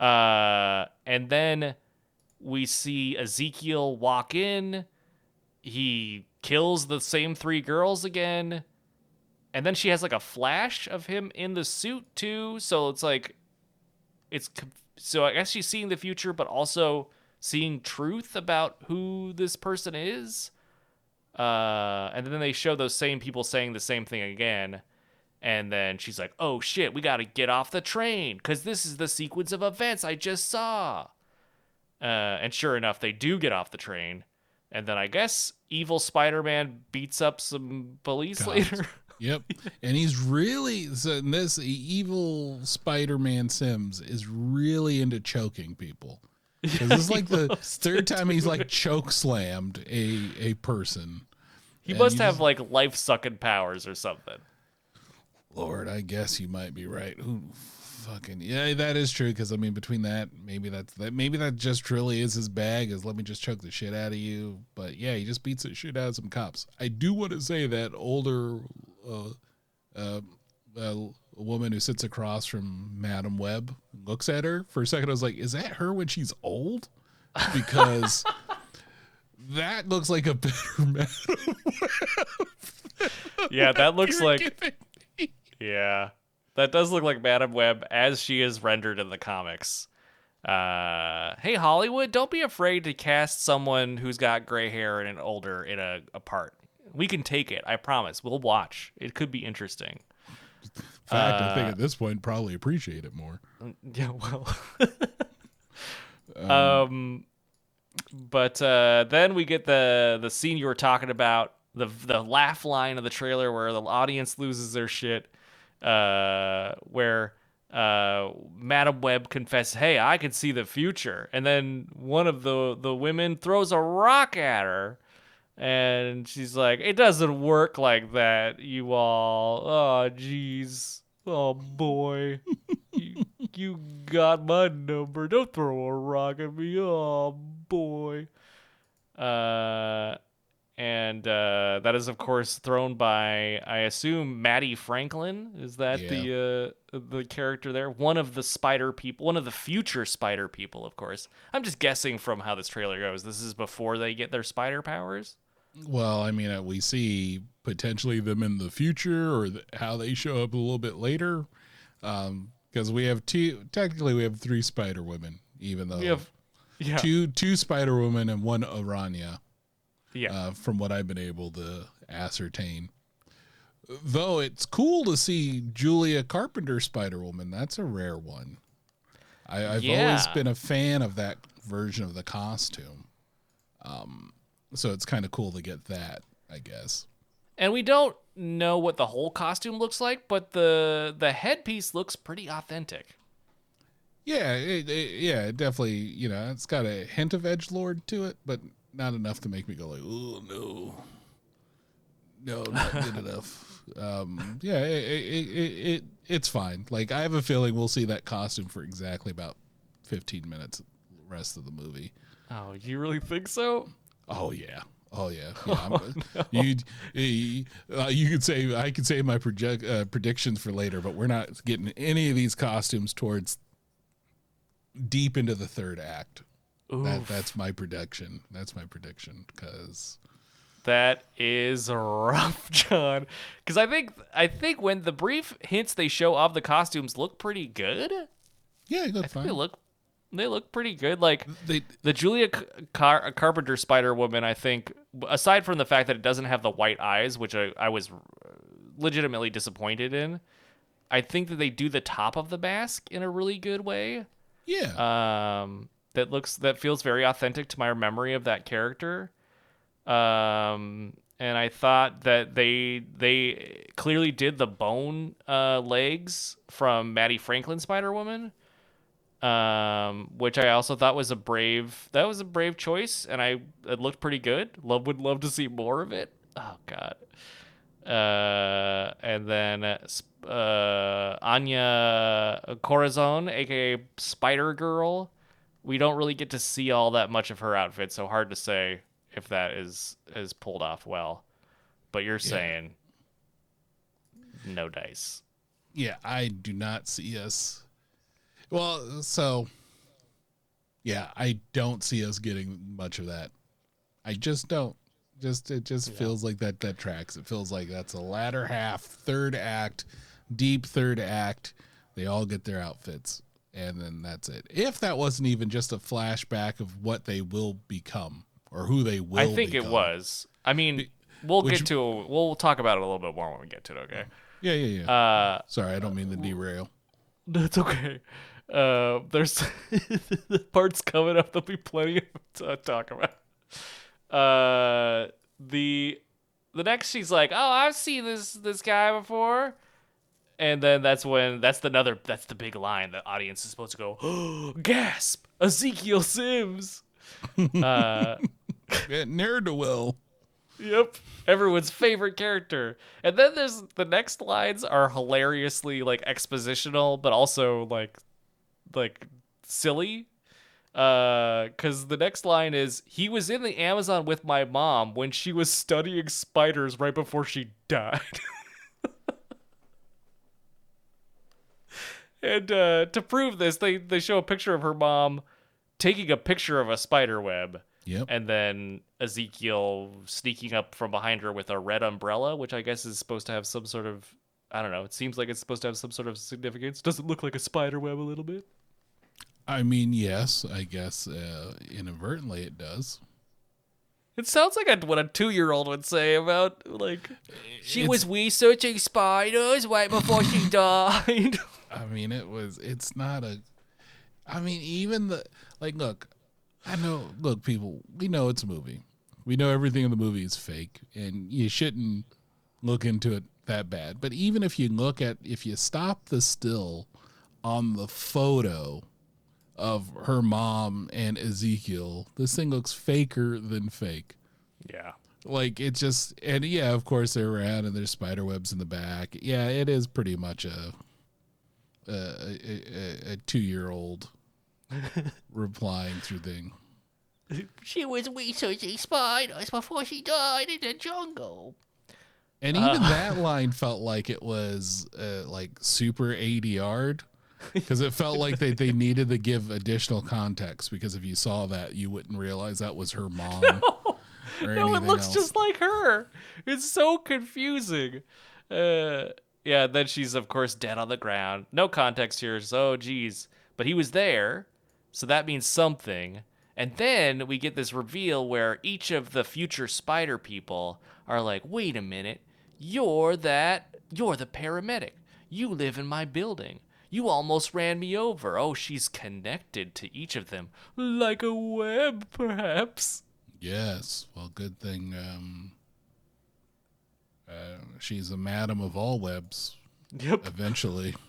Uh, and then we see Ezekiel walk in. He kills the same three girls again. And then she has like a flash of him in the suit too. So it's like, it's so I guess she's seeing the future, but also seeing truth about who this person is. Uh, and then they show those same people saying the same thing again. And then she's like, oh shit, we got to get off the train because this is the sequence of events I just saw. Uh, and sure enough, they do get off the train. And then I guess evil Spider Man beats up some police God. later. Yep. and he's really so in this evil Spider-Man Sims is really into choking people. Because it's like the third time he's like choke slammed a a person. he must have just- like life sucking powers or something. Lord, I guess you might be right. Who fucking yeah, that is true. Because I mean, between that, maybe that's that. Maybe that just truly is his bag. Is let me just choke the shit out of you. But yeah, he just beats the shit out of some cops. I do want to say that older, uh, uh, uh, woman who sits across from Madame Web looks at her for a second. I was like, is that her when she's old? Because. That looks like a better Madame Yeah, that looks like. Yeah. That does look like Madame Web as she is rendered in the comics. Uh, hey Hollywood, don't be afraid to cast someone who's got gray hair and an older in a, a part. We can take it. I promise. We'll watch. It could be interesting. fact, I think Uh, at this point probably appreciate it more. Yeah, well. um, but uh, then we get the the scene you were talking about, the the laugh line of the trailer where the audience loses their shit, uh, where uh, Madame Web confesses, "Hey, I can see the future," and then one of the the women throws a rock at her. And she's like, "It doesn't work like that, you all. Oh, jeez. Oh boy, you, you got my number. Don't throw a rock at me. Oh boy." Uh, and uh, that is of course thrown by, I assume, Mattie Franklin. Is that the uh, the character there? One of the spider people, one of the future spider people, of course. I'm just guessing from how this trailer goes. This is before they get their spider powers. Well, I mean, uh, we see potentially them in the future or th- how they show up a little bit later. Because we have two, technically, we have three Spider Women, even though We have, yeah, two two Spider Women and one Araña, yeah. uh, from what I've been able to ascertain. Though it's cool to see Julia Carpenter Spider Woman. That's a rare one. I, I've always been a fan of that version of the costume. Um, so it's kind of cool to get that, I guess. And we don't know what the whole costume looks like, but the the headpiece looks pretty authentic. Yeah, it, it, yeah, it definitely. You know, it's got a hint of edge lord to it, but not enough to make me go like, "Oh no, no, not good enough." Um, yeah, it, it, it, it it's fine. Like I have a feeling we'll see that costume for exactly about fifteen minutes. The rest of the movie. Oh, you really think so? Oh yeah. Oh yeah, yeah. I'm, you, you, uh, you could say I could say my project uh, predictions for later, but we're not getting any of these costumes towards deep into the third act. That, that's my prediction. That's my prediction because That is rough, John. Because I think I think when the brief hints they show of the costumes look pretty good. yeah, look They fine. look they look pretty good. Like They the Julia Car- Carpenter Spider Woman, I think, aside from the fact that it doesn't have the white eyes, which I, I was legitimately disappointed in, I think that they do the top of the mask in a really good way. yeah. Um, that looks that feels very authentic to my memory of that character. Um, and I thought that they they clearly did the bone uh, legs from Mattie Franklin Spider Woman um, which I also thought was a brave. That was a brave choice, and I it looked pretty good. Love would love to see more of it. Oh God. Uh, and then uh, uh, Anya Corazon, aka Spider Girl. We don't really get to see all that much of her outfit, so hard to say if that is is pulled off well. But you're saying no dice. yeah, I do not see us. Well, so yeah, I don't see us getting much of that. I just don't. Just it just feels like that that tracks. It feels like that's a latter half, third act, deep third act. They all get their outfits, and then that's it. If that wasn't even just a flashback of what they will become or who they will, I think it was. I mean, we'll would get you- to we'll talk about it a little bit more when we get to it. Okay. Yeah, yeah, yeah. Uh, Sorry, I don't mean to derail. that's okay. Uh, there's the parts coming up. There'll be plenty to talk about. Uh, the the next she's like, "Oh, I've seen this this guy before," and then that's when that's the another that's the big line. The audience is supposed to go, "Oh, gasp! Ezekiel Sims." uh, ne'er do well. Yep. Everyone's favorite character. And then there's the next lines are hilariously like expositional, but also like like silly. Uh cuz the next line is he was in the Amazon with my mom when she was studying spiders right before she died. and uh to prove this, they they show a picture of her mom taking a picture of a spider web Yep. and then Ezekiel sneaking up from behind her with a red umbrella, which I guess is supposed to have some sort of I don't know. It seems like it's supposed to have some sort of significance. Does it look like a spider web a little bit? I mean, yes, I guess uh, inadvertently it does. It sounds like a, what a two-year-old would say about like she It's- was researching spiders right before she died. I mean, it was. It's not a. I mean, even the like. Look, I know. Look, people. We know it's a movie. We know everything in the movie is fake, and you shouldn't look into it that bad. But even if you look at, if you stop the still on the photo of her mom and Ezekiel, this thing looks faker than fake. yeah. Like it just, and yeah, of course they're around and there's spider webs in the back. Yeah, it is pretty much a a, a, a two year old replying through thing. She was researching spiders before she died in the jungle. And even that line felt like it was uh, like super ADR'd because it felt like they, they needed to give additional context because if you saw that, you wouldn't realize that was her mom. or No, it looks else. just like her. It's so confusing. Uh, yeah, then she's of course dead on the ground. No context here. So, geez, but he was there, so that means something. And then we get this reveal where each of the future spider people are like, "Wait a minute, you're that. You're the paramedic. You live in my building." You almost ran me over. Oh, she's connected to each of them. Like a web, perhaps. Yes. Well, good thing um, uh, she's a madam of all webs Yep. eventually.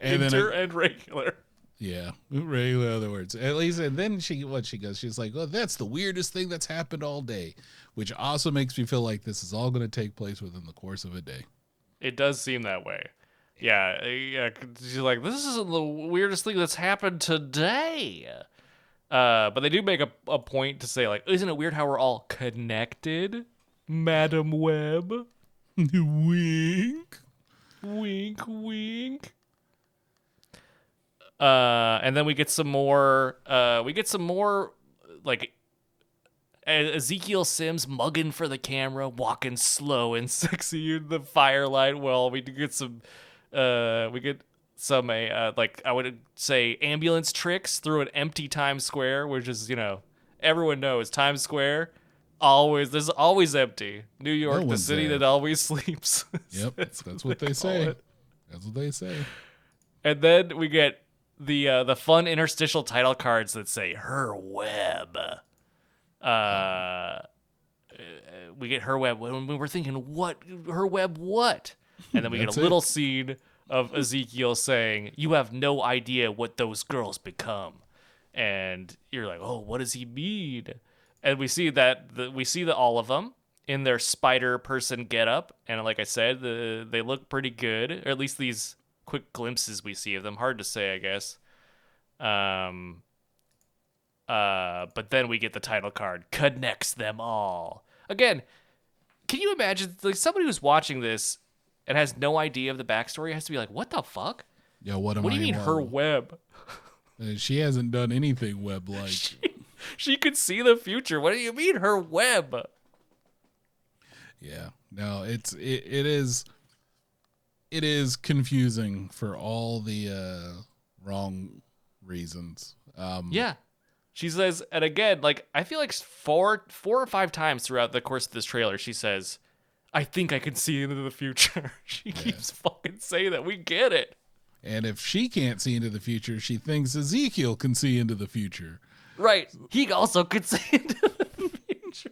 And Inter then, and regular. yeah, regular other words. At least, and then she, what she goes, she's like, "Well, that's the weirdest thing that's happened all day," which also makes me feel like this is all going to take place within the course of a day. It does seem that way. Yeah, uh, yeah. She's like, this isn't the weirdest thing that's happened today. Uh, but they do make a, a point to say, like, isn't it weird how we're all connected, Madame Web? Wink. Wink, wink. Uh, and then we get some more. Uh, we get some more, like Ezekiel Sims mugging for the camera, walking slow and sexy in the firelight. Well, we get some. Uh, we get some uh, like I would say ambulance tricks through an empty Times Square, which is you know everyone knows Times Square always there's always empty. New York, the city there. that always sleeps. Yep, That's that's what they call say. That's what they say. And then we get the uh, the fun interstitial title cards that say her web. Uh, we get her web when we were thinking, what her web? What? And then we get a it. little scene of Ezekiel saying, "You have no idea what those girls become," and you're like, "Oh, what does he mean?" And we see that the, we see that all of them in their spider person getup, and like I said, the, they look pretty good, or at least these quick glimpses we see of them. Hard to say, I guess. Um. Uh, but then we get the title card connects them all. Again, can you imagine like somebody who's watching this and has no idea of the backstory has to be like, what the fuck? Yeah, what am What do I you mean wrong? her web? She hasn't done anything web like. She, she could see the future. What do you mean her web? Yeah. No, it's it, it is it is confusing for all the uh wrong reasons. Um Yeah. She says, and again, like I feel like four, four or five times throughout the course of this trailer, she says, "I think I can see into the future." she keeps fucking saying that. We get it. and if she can't see into the future, she thinks Ezekiel can see into the future. Right. He also could see into the future.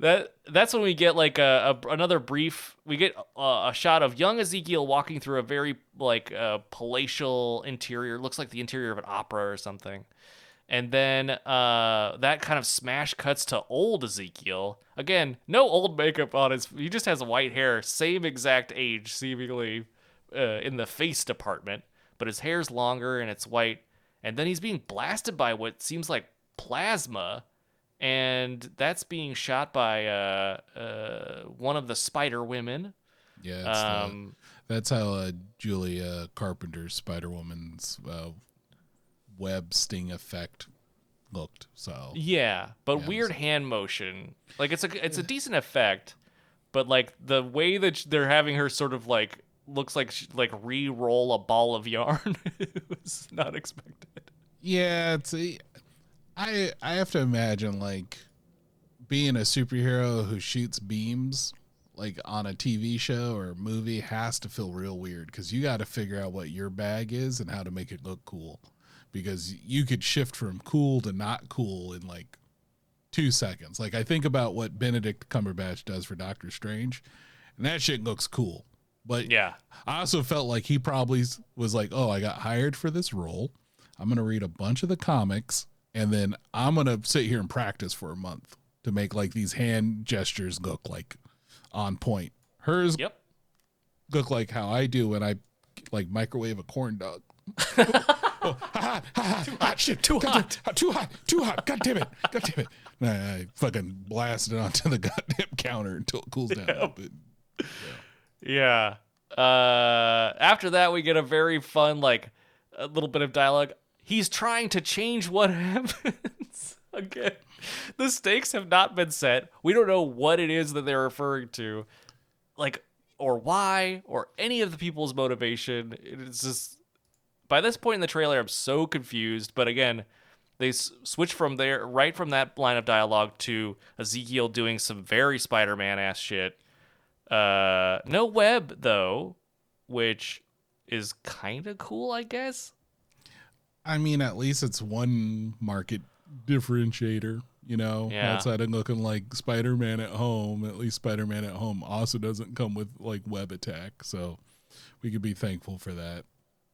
that that's when we get like a, a another brief. We get a, a shot of young Ezekiel walking through a very like uh, palatial interior. Looks like the interior of an opera or something. And then uh, that kind of smash cuts to old Ezekiel. Again, no old makeup on his. He just has white hair, same exact age, seemingly uh, in the face department. But his hair's longer and it's white. And then he's being blasted by what seems like plasma, and that's being shot by uh, uh, one of the Spider Women. Yeah, it's the- Um, that's how uh, Julia Carpenter's Spider Woman's uh, web sting effect looked. So Yeah, but Yeah, weird it's- hand motion. Like it's a it's a decent effect, but like the way that they're having her sort of like looks like she, like re-roll a ball of yarn was not expected. Yeah, it's a, I I have to imagine like being a superhero who shoots beams like on a TV show or movie has to feel real weird because you got to figure out what your bag is and how to make it look cool. Because you could shift from cool to not cool in like two seconds. Like I think about what Benedict Cumberbatch does for Doctor Strange, and that shit looks cool. But Yeah. I also felt like he probably was like, "Oh, I got hired for this role. I'm going to read a bunch of the comics and then I'm going to sit here and practice for a month to make like these hand gestures look like on point. Hers Yep. look like how I do when I like microwave a corn dog. oh, ha, ha, ha, ha, hot shit, too hot, too hot, too hot. God damn it, God damn it! And I, I fucking blast it onto the goddamn counter until it cools down. a bit. Yeah. Uh, after that, we get a very fun, like, a little bit of dialogue. He's trying to change what happens. Again, the stakes have not been set. We don't know what it is that they're referring to, like, or why, or any of the people's motivation. It's just by this point in the trailer, I'm so confused. But again, they s- switch from there, right from that line of dialogue to Ezekiel doing some very Spider-Man ass shit. Uh, no web though, which is kind of cool, I guess. I mean, at least it's one market differentiator, you know, Yeah. outside of looking like Spider Man at home. At least Spider Man at home also doesn't come with like web attack. So we could be thankful for that.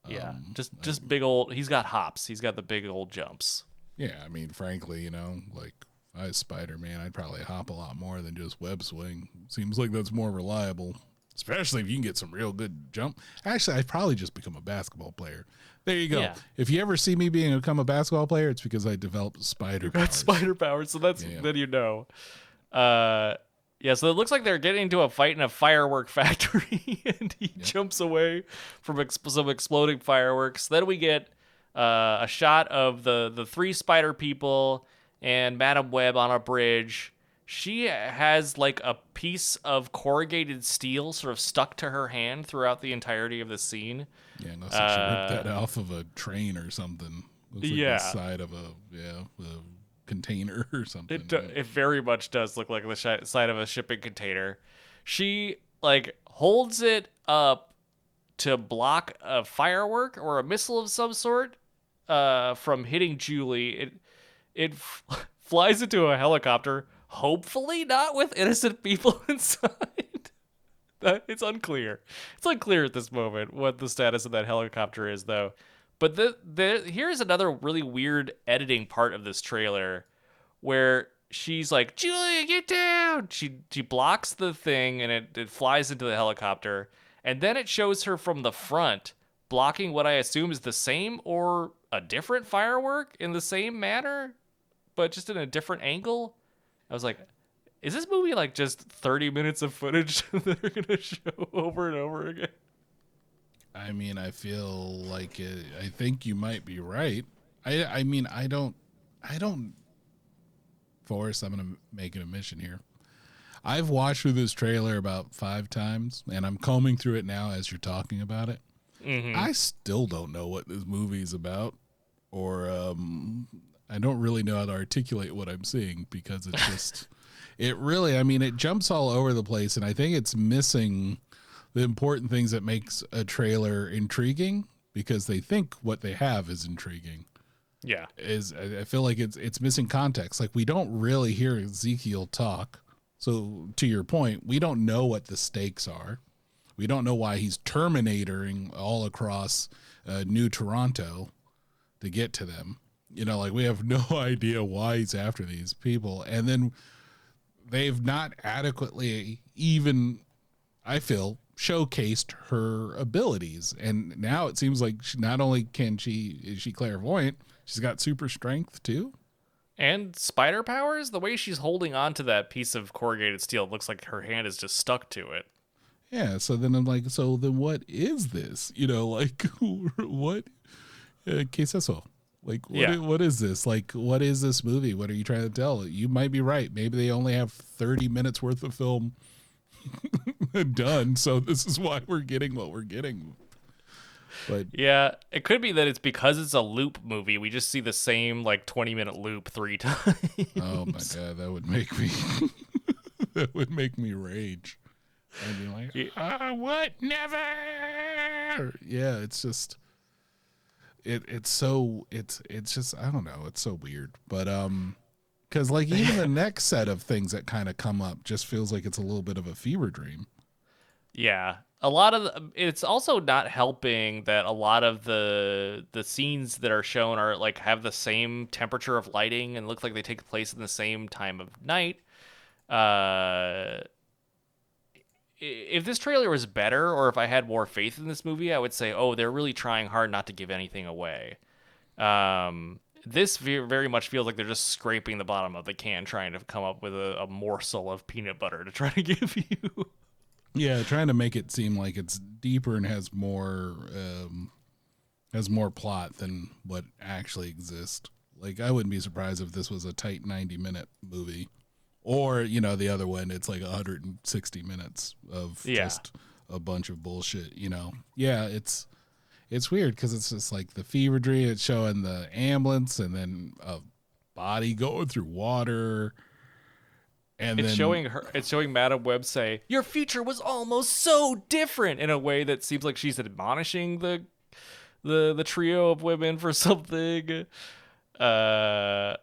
Yeah, Um, just just big old. He's got hops. He's got the big old jumps. Yeah, I mean, frankly, you know, like I was Spider Man, I'd probably hop a lot more than just web swing. Seems like that's more reliable, especially if you can get some real good jump. Actually, I'd probably just become a basketball player. There you go. Yeah. If you ever see me being become a basketball player, it's because I developed spider powers. Spider power. So that's Yeah. then you know. Uh, yeah. So it looks like they're getting into a fight in a firework factory, and he jumps away from exp- some exploding fireworks. Then we get uh, a shot of the the three spider people and Madame Web on a bridge. She has like a piece of corrugated steel sort of stuck to her hand throughout the entirety of the scene. Yeah, unless I should rip that off of a train or something. Looks like Uh, Yeah. the side of a yeah, container or something. It do- it very much does look like the shi- side of a shipping container. She like holds it up to block a firework or a missile of some sort uh, from hitting Julie. It it f- flies into a helicopter, hopefully not with innocent people inside. It's unclear. It's unclear at this moment what the status of that helicopter is, though. But the, the here's another really weird editing part of this trailer where she's like, Julia, get down. She she blocks the thing and it, it flies into the helicopter. And then it shows her from the front blocking what I assume is the same or a different firework in the same manner, but just in a different angle. I was like, is this movie like just 30 minutes of footage that they're going to show over and over again? I mean, I feel like it, I think you might be right. I I mean, I don't I don't Forrest, I'm to make an admission here. I've watched through this trailer about 5 times and I'm combing through it now as you're talking about it. I still don't know what this movie is about or um I don't really know how to articulate what I'm seeing because it's just it really I mean it jumps all over the place and I think it's missing the important things that makes a trailer intriguing because they think what they have is intriguing Yeah. is I feel like it's it's missing context. Like we don't really hear Ezekiel talk. So to your point, we don't know what the stakes are. We don't know why he's terminatoring all across uh, New Toronto to get to them. You know, like we have no idea why he's after these people, and then they've not adequately even, I feel, showcased her abilities. And now it seems like she, not only can she is she clairvoyant, she's got super strength too. And spider powers, the way she's holding on to that piece of corrugated steel it looks like her hand is just stuck to it. Yeah. So then I'm like, so then what is this? You know, like what? Uh, que es eso? Like what? Yeah. what is this? Like what is this movie? What are you trying to tell? You might be right. Maybe they only have 30 minutes worth of film done. So this is why we're getting what we're getting. But Yeah, it could be that it's because it's a loop movie. We just see the same like 20 minute loop three times. oh my god, that would make me that would make me rage. I'd be like, "Ah, what? Never." Yeah, it's just it it's so it's it's just I don't know, it's so weird. But um cuz like even the next set of things that kind of come up just feels like it's a little bit of a fever dream. Yeah. A lot of the, it's also not helping that a lot of the the scenes that are shown are like have the same temperature of lighting and look like they take place in the same time of night. Uh if this trailer was better or if I had more faith in this movie, I would say, "Oh, they're really trying hard not to give anything away." Um this very much feels like they're just scraping the bottom of the can trying to come up with a, a morsel of peanut butter to try to give you. Yeah, trying to make it seem like it's deeper and has more um has more plot than what actually exists. Like I wouldn't be surprised if this was a tight 90 minute movie. Or, you know, the other one it's like 160 minutes of Yeah. just a bunch of bullshit, you know. Yeah, it's it's weird cuz it's just like the fever dream it's showing the ambulance and then a body going through water and It's then showing her. It's showing Madame Web say, "Your future was almost so different," in a way that seems like she's admonishing the the the trio of women for something. Uh,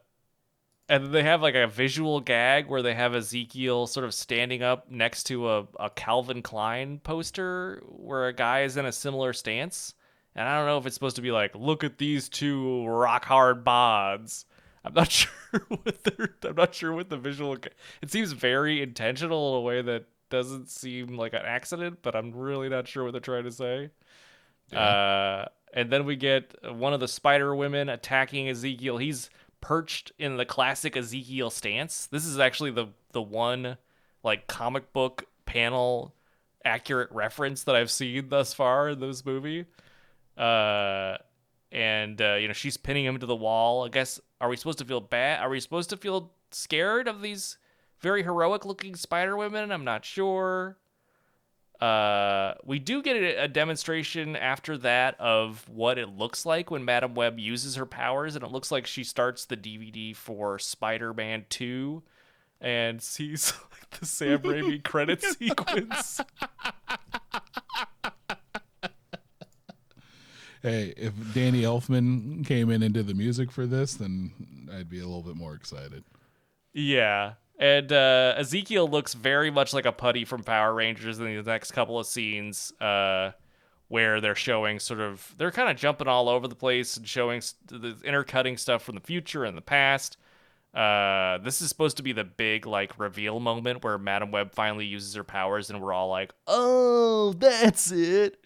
and they have like a visual gag where they have Ezekiel sort of standing up next to a, a Calvin Klein poster where a guy is in a similar stance. And I don't know if it's supposed to be like, look at these two rock hard bods. I'm not sure what they're. I'm not sure what the visual. It seems very intentional in a way that doesn't seem like an accident, but I'm really not sure what they're trying to say. Uh, and then we get one of the spider women attacking Ezekiel. He's perched in the classic Ezekiel stance. This is actually the the one like comic book panel accurate reference that I've seen thus far in this movie. Uh, and uh, you know she's pinning him to the wall. I guess are we supposed to feel bad? Are we supposed to feel scared of these very heroic looking spider women? I'm not sure. Uh, we do get a, a demonstration after that of what it looks like when Madame Web uses her powers, and it looks like she starts the DVD for Spider-Man Two, and sees like the Sam Raimi credit sequence. Hey, if Danny Elfman came in and did the music for this, then I'd be a little bit more excited. Yeah. And uh, Ezekiel looks very much like a putty from Power Rangers in the next couple of scenes, uh, where they're showing sort of they're kind of jumping all over the place and showing s- the intercutting stuff from the future and the past. Uh, this is supposed to be the big like reveal moment where Madame Web finally uses her powers, and we're all like, "Oh, that's it."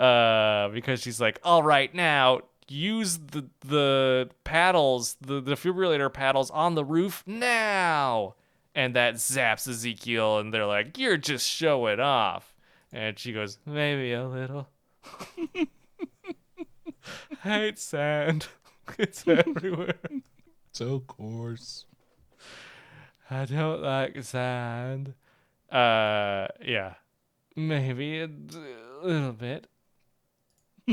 Uh, because she's like, "All right, now use the the paddles, the the defibrillator paddles on the roof now," and that zaps Ezekiel, and they're like, "You're just showing off," and she goes, "Maybe a little." hate sand. It's everywhere. So coarse. I don't like sand. Uh, yeah, maybe a d- little bit.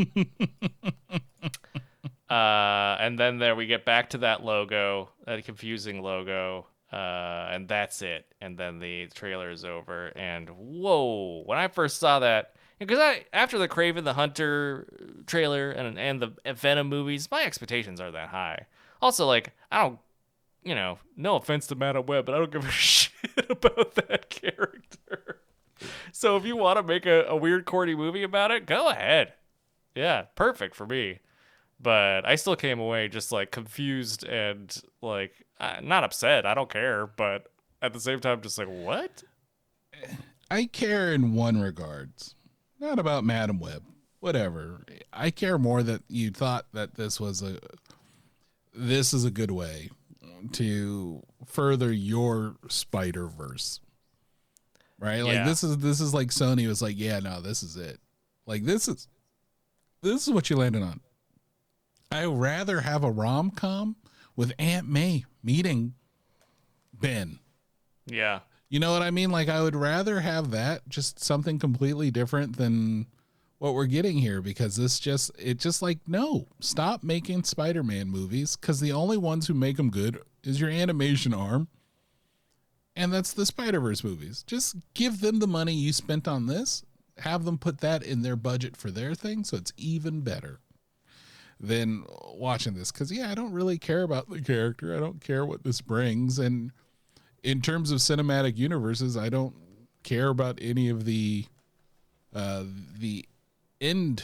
uh, and then there we get back to that logo, that confusing logo, uh, and that's it. And then the trailer is over. And whoa, when I first saw that, because I after the Kraven the Hunter trailer and and the Venom movies, my expectations are that high. Also, like I don't you know, no offense to Madame Web, but I don't give a shit about that character. So if you want to make a, a weird, corny movie about it, go ahead. Yeah, perfect for me. But I still came away just like confused and like not upset. I don't care, but at the same time, just like what? I care in one regards, not about Madame Web. Whatever. I care more that you thought that this was a this is a good way to further your Spider Verse. Right? Like Yeah. this is this is like Sony was like, yeah, no, this is it. Like this is this is what you landed on. I would rather have a rom com with Aunt May meeting Ben. Yeah, You know what I mean? Like I would rather have that, just something completely different than what we're getting here because this just it just like no stop making spider-man movies because the only ones who make them good is your animation arm and that's the spider-verse movies just give them the money you spent on this have them put that in their budget for their thing so it's even better than watching this. Because yeah i don't really care about the character. I don't care what this brings. And in terms of cinematic universes i don't care about any of the uh the end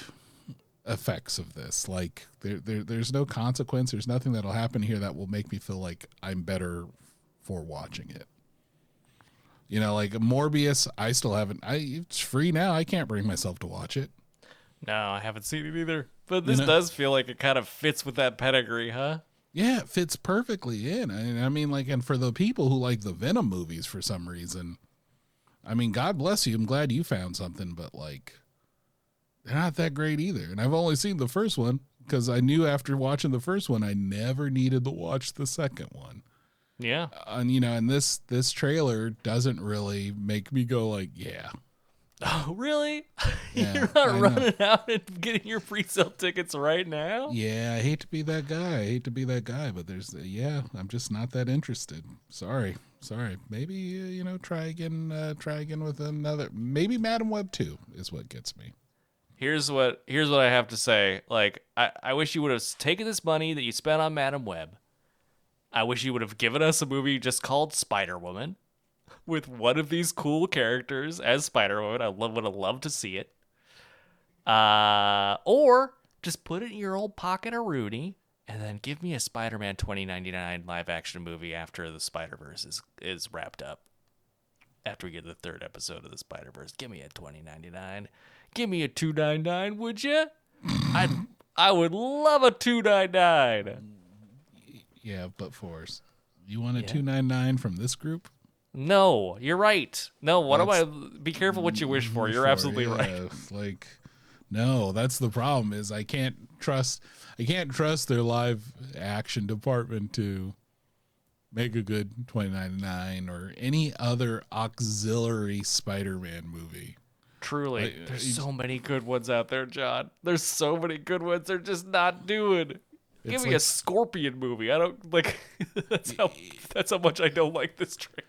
effects of this. Like there, there there's no consequence. There's nothing that'll happen here that will make me feel like i'm better for watching it you know like morbius i still haven't i it's free now i can't bring myself to watch it No, I haven't seen it either. But this know- does feel like it kind of fits with that pedigree, huh? Yeah, it fits perfectly in. I, I mean, like, and for the people who like the Venom movies for some reason, I mean, God bless you. I'm glad you found something, but like, they're not that great either. And I've only seen the first one because I knew after watching the first one, I never needed to watch the second one. Yeah. And you know, and this this trailer doesn't really make me go like, yeah, Oh, really? Yeah, You're I not know. running out and getting your pre-sale tickets right now? yeah. I hate to be that guy. I hate to be that guy, but there's yeah, I'm just not that interested. Sorry, sorry. Maybe uh, you know, try again. Uh, try again with another. Maybe Madame Web two is what gets me. Here's what here's what I have to say. Like, I, I wish you would have taken this money that you spent on Madame Web. I wish you would have given us a movie just called Spider Woman with one of these cool characters as Spider Woman. I love, would have loved to see it. Uh, or just put it in your old pocket of Rooney and then give me a Spider Man 2099 live action movie after the Spider Verse is, is wrapped up. After we get the third episode of the Spider Verse, give me a 2099. Give me a 299, would you? I I would love a 299. Yeah, but force. You want a Yeah. two nine nine from this group? No, you're right. No, what am I? Be careful what you wish for. You're mm, For- absolutely right. Like, no, that's the problem. Is I can't trust. I can't trust their live action department to make a good twenty ninety nine or any other auxiliary Spider Man movie. Truly, there's so many good ones out there, John. There's so many good ones. They're just not doing. Give me like- a Scorpion movie. I don't like. that's how. That's how much I don't like this trailer.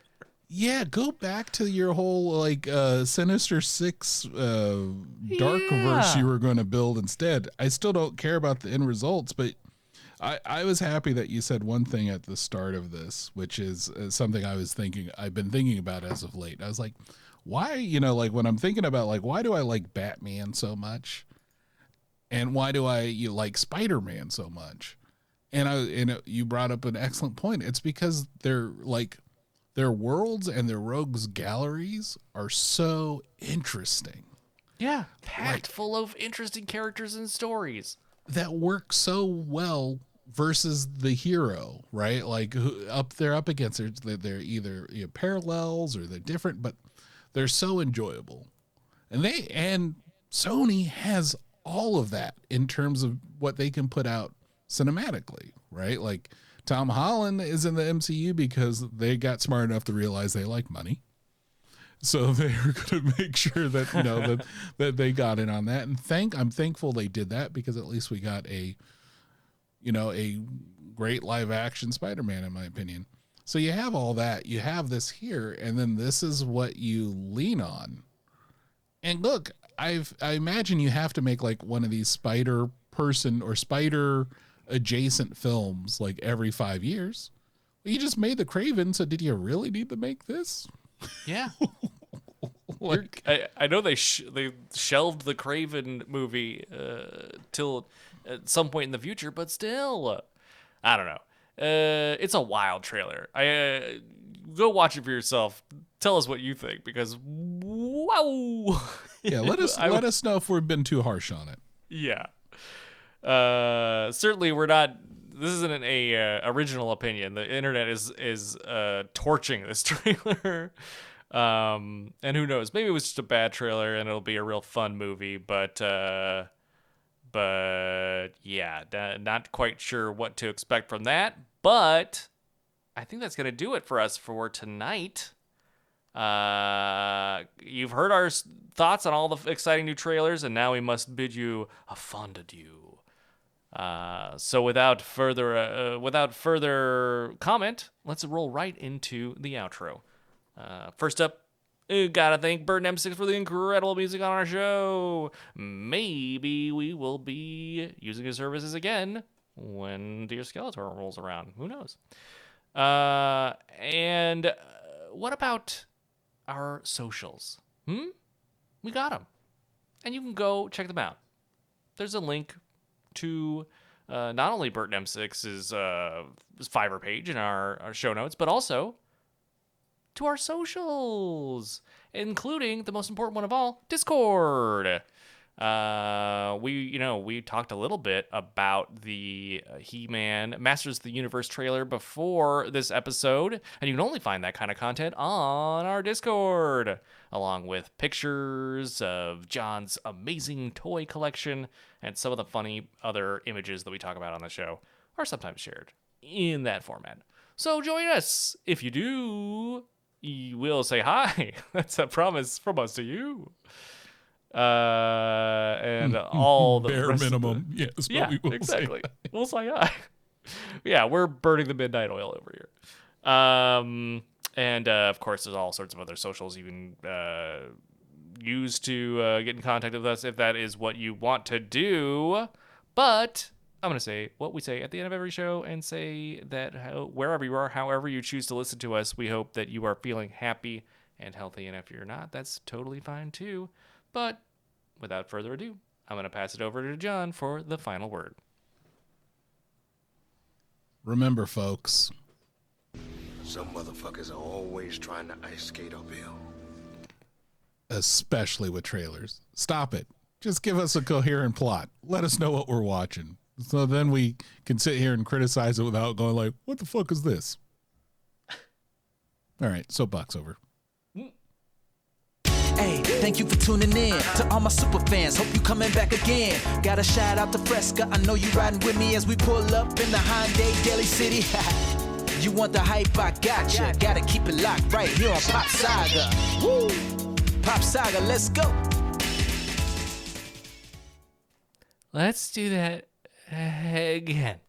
Yeah, go back to your whole like uh Sinister Six uh dark verse Yeah. you were going to build instead. I still don't care about the end results, but I I was happy that you said one thing at the start of this, which is uh, something I was thinking I've been thinking about as of late. I was like, why, you know, like when I'm thinking about like why do I like Batman so much? And why do I you like Spider-Man so much? And I and you brought up an excellent point. It's because they're like their worlds and their rogues galleries are so interesting Yeah, packed full of interesting characters and stories. that work so well versus the hero right like who, up they're up against they're, they're either you know, parallels or they're different but they're so enjoyable and they and sony has all of that in terms of what they can put out cinematically right? Like tom holland is in the mcu because they got smart enough to realize they like money. So they're going to make sure that you know that that they got in on that. And thank i'm thankful they did that because at least we got a you know a great live action spider-man in my opinion. So you have all that you have this here and then this is what you lean on. And look i've i imagine you have to make like one of these spider person or spider adjacent films like every five years well, you just made the Kraven so did you really need to make this Yeah. like I, I know they sh- they shelved the Kraven movie uh, till at some point in the future, but still, uh, I don't know. Uh, it's a wild trailer. I uh, go watch it for yourself. Tell us what you think because wow. yeah let us I- let us know if we've been too harsh on it Yeah. Uh, certainly we're not. This isn't a uh, original opinion. The internet is is uh, torching this trailer. Um, and who knows? Maybe it was just a bad trailer, and it'll be a real fun movie. But uh, but yeah, da- not quite sure what to expect from that. But I think that's gonna do it for us for tonight. Uh, you've heard our thoughts on all the exciting new trailers, and now we must bid you a fond adieu. Uh, so without further uh, without further comment, let's roll right into the outro. Uh, first up, uh, gotta thank Burton M6 for the incredible music on our show. Maybe we will be using his services again when Dear Skeletor rolls around. Who knows? Uh, and uh, what about our socials? Hmm? We got them. And you can go check them out. There's a link to uh, not only Burton M6's uh, Fiverr page in our, our show notes, but also to our socials, including the most important one of all, Discord. Uh, we, you know, we talked a little bit about the uh, He-Man Masters of the Universe trailer before this episode, and you can only find that kind of content on our Discord, along with pictures of John's amazing toy collection and some of the funny other images that we talk about on the show are sometimes shared in that format. So join us. If you do, will say hi. That's a promise from us to you. Uh, and all the Bare of the- minimum. Yes, yeah, we will say exactly. we'll say hi. yeah, we're burning the midnight oil over here. Um, and uh, of course, there's all sorts of other socials you can uh, use to uh, get in contact with us if that is what you want to do. But I'm going to say what we say at the end of every show and say that how, wherever you are, however you choose to listen to us, we hope that you are feeling happy and healthy. And if you're not, that's totally fine too. But without further ado, I'm going to pass it over to John for the final word. Remember, folks, Some motherfuckers are always trying to ice skate uphill. especially with trailers, stop it. Just give us a coherent plot. Let us know what we're watching. So then we can sit here and criticize it without going like, what the fuck is this? All right, soapbox over. Hey, thank you for tuning in to all my super fans. Hope you coming back again. Got a shout out to Fresca. I know you riding with me as we pull up in the Hyundai Daly City. you want the hype? I gotcha. Gotta keep it locked right here on Pop Saga. Woo! Pop Saga, let's go. Let's do that again.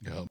Yep.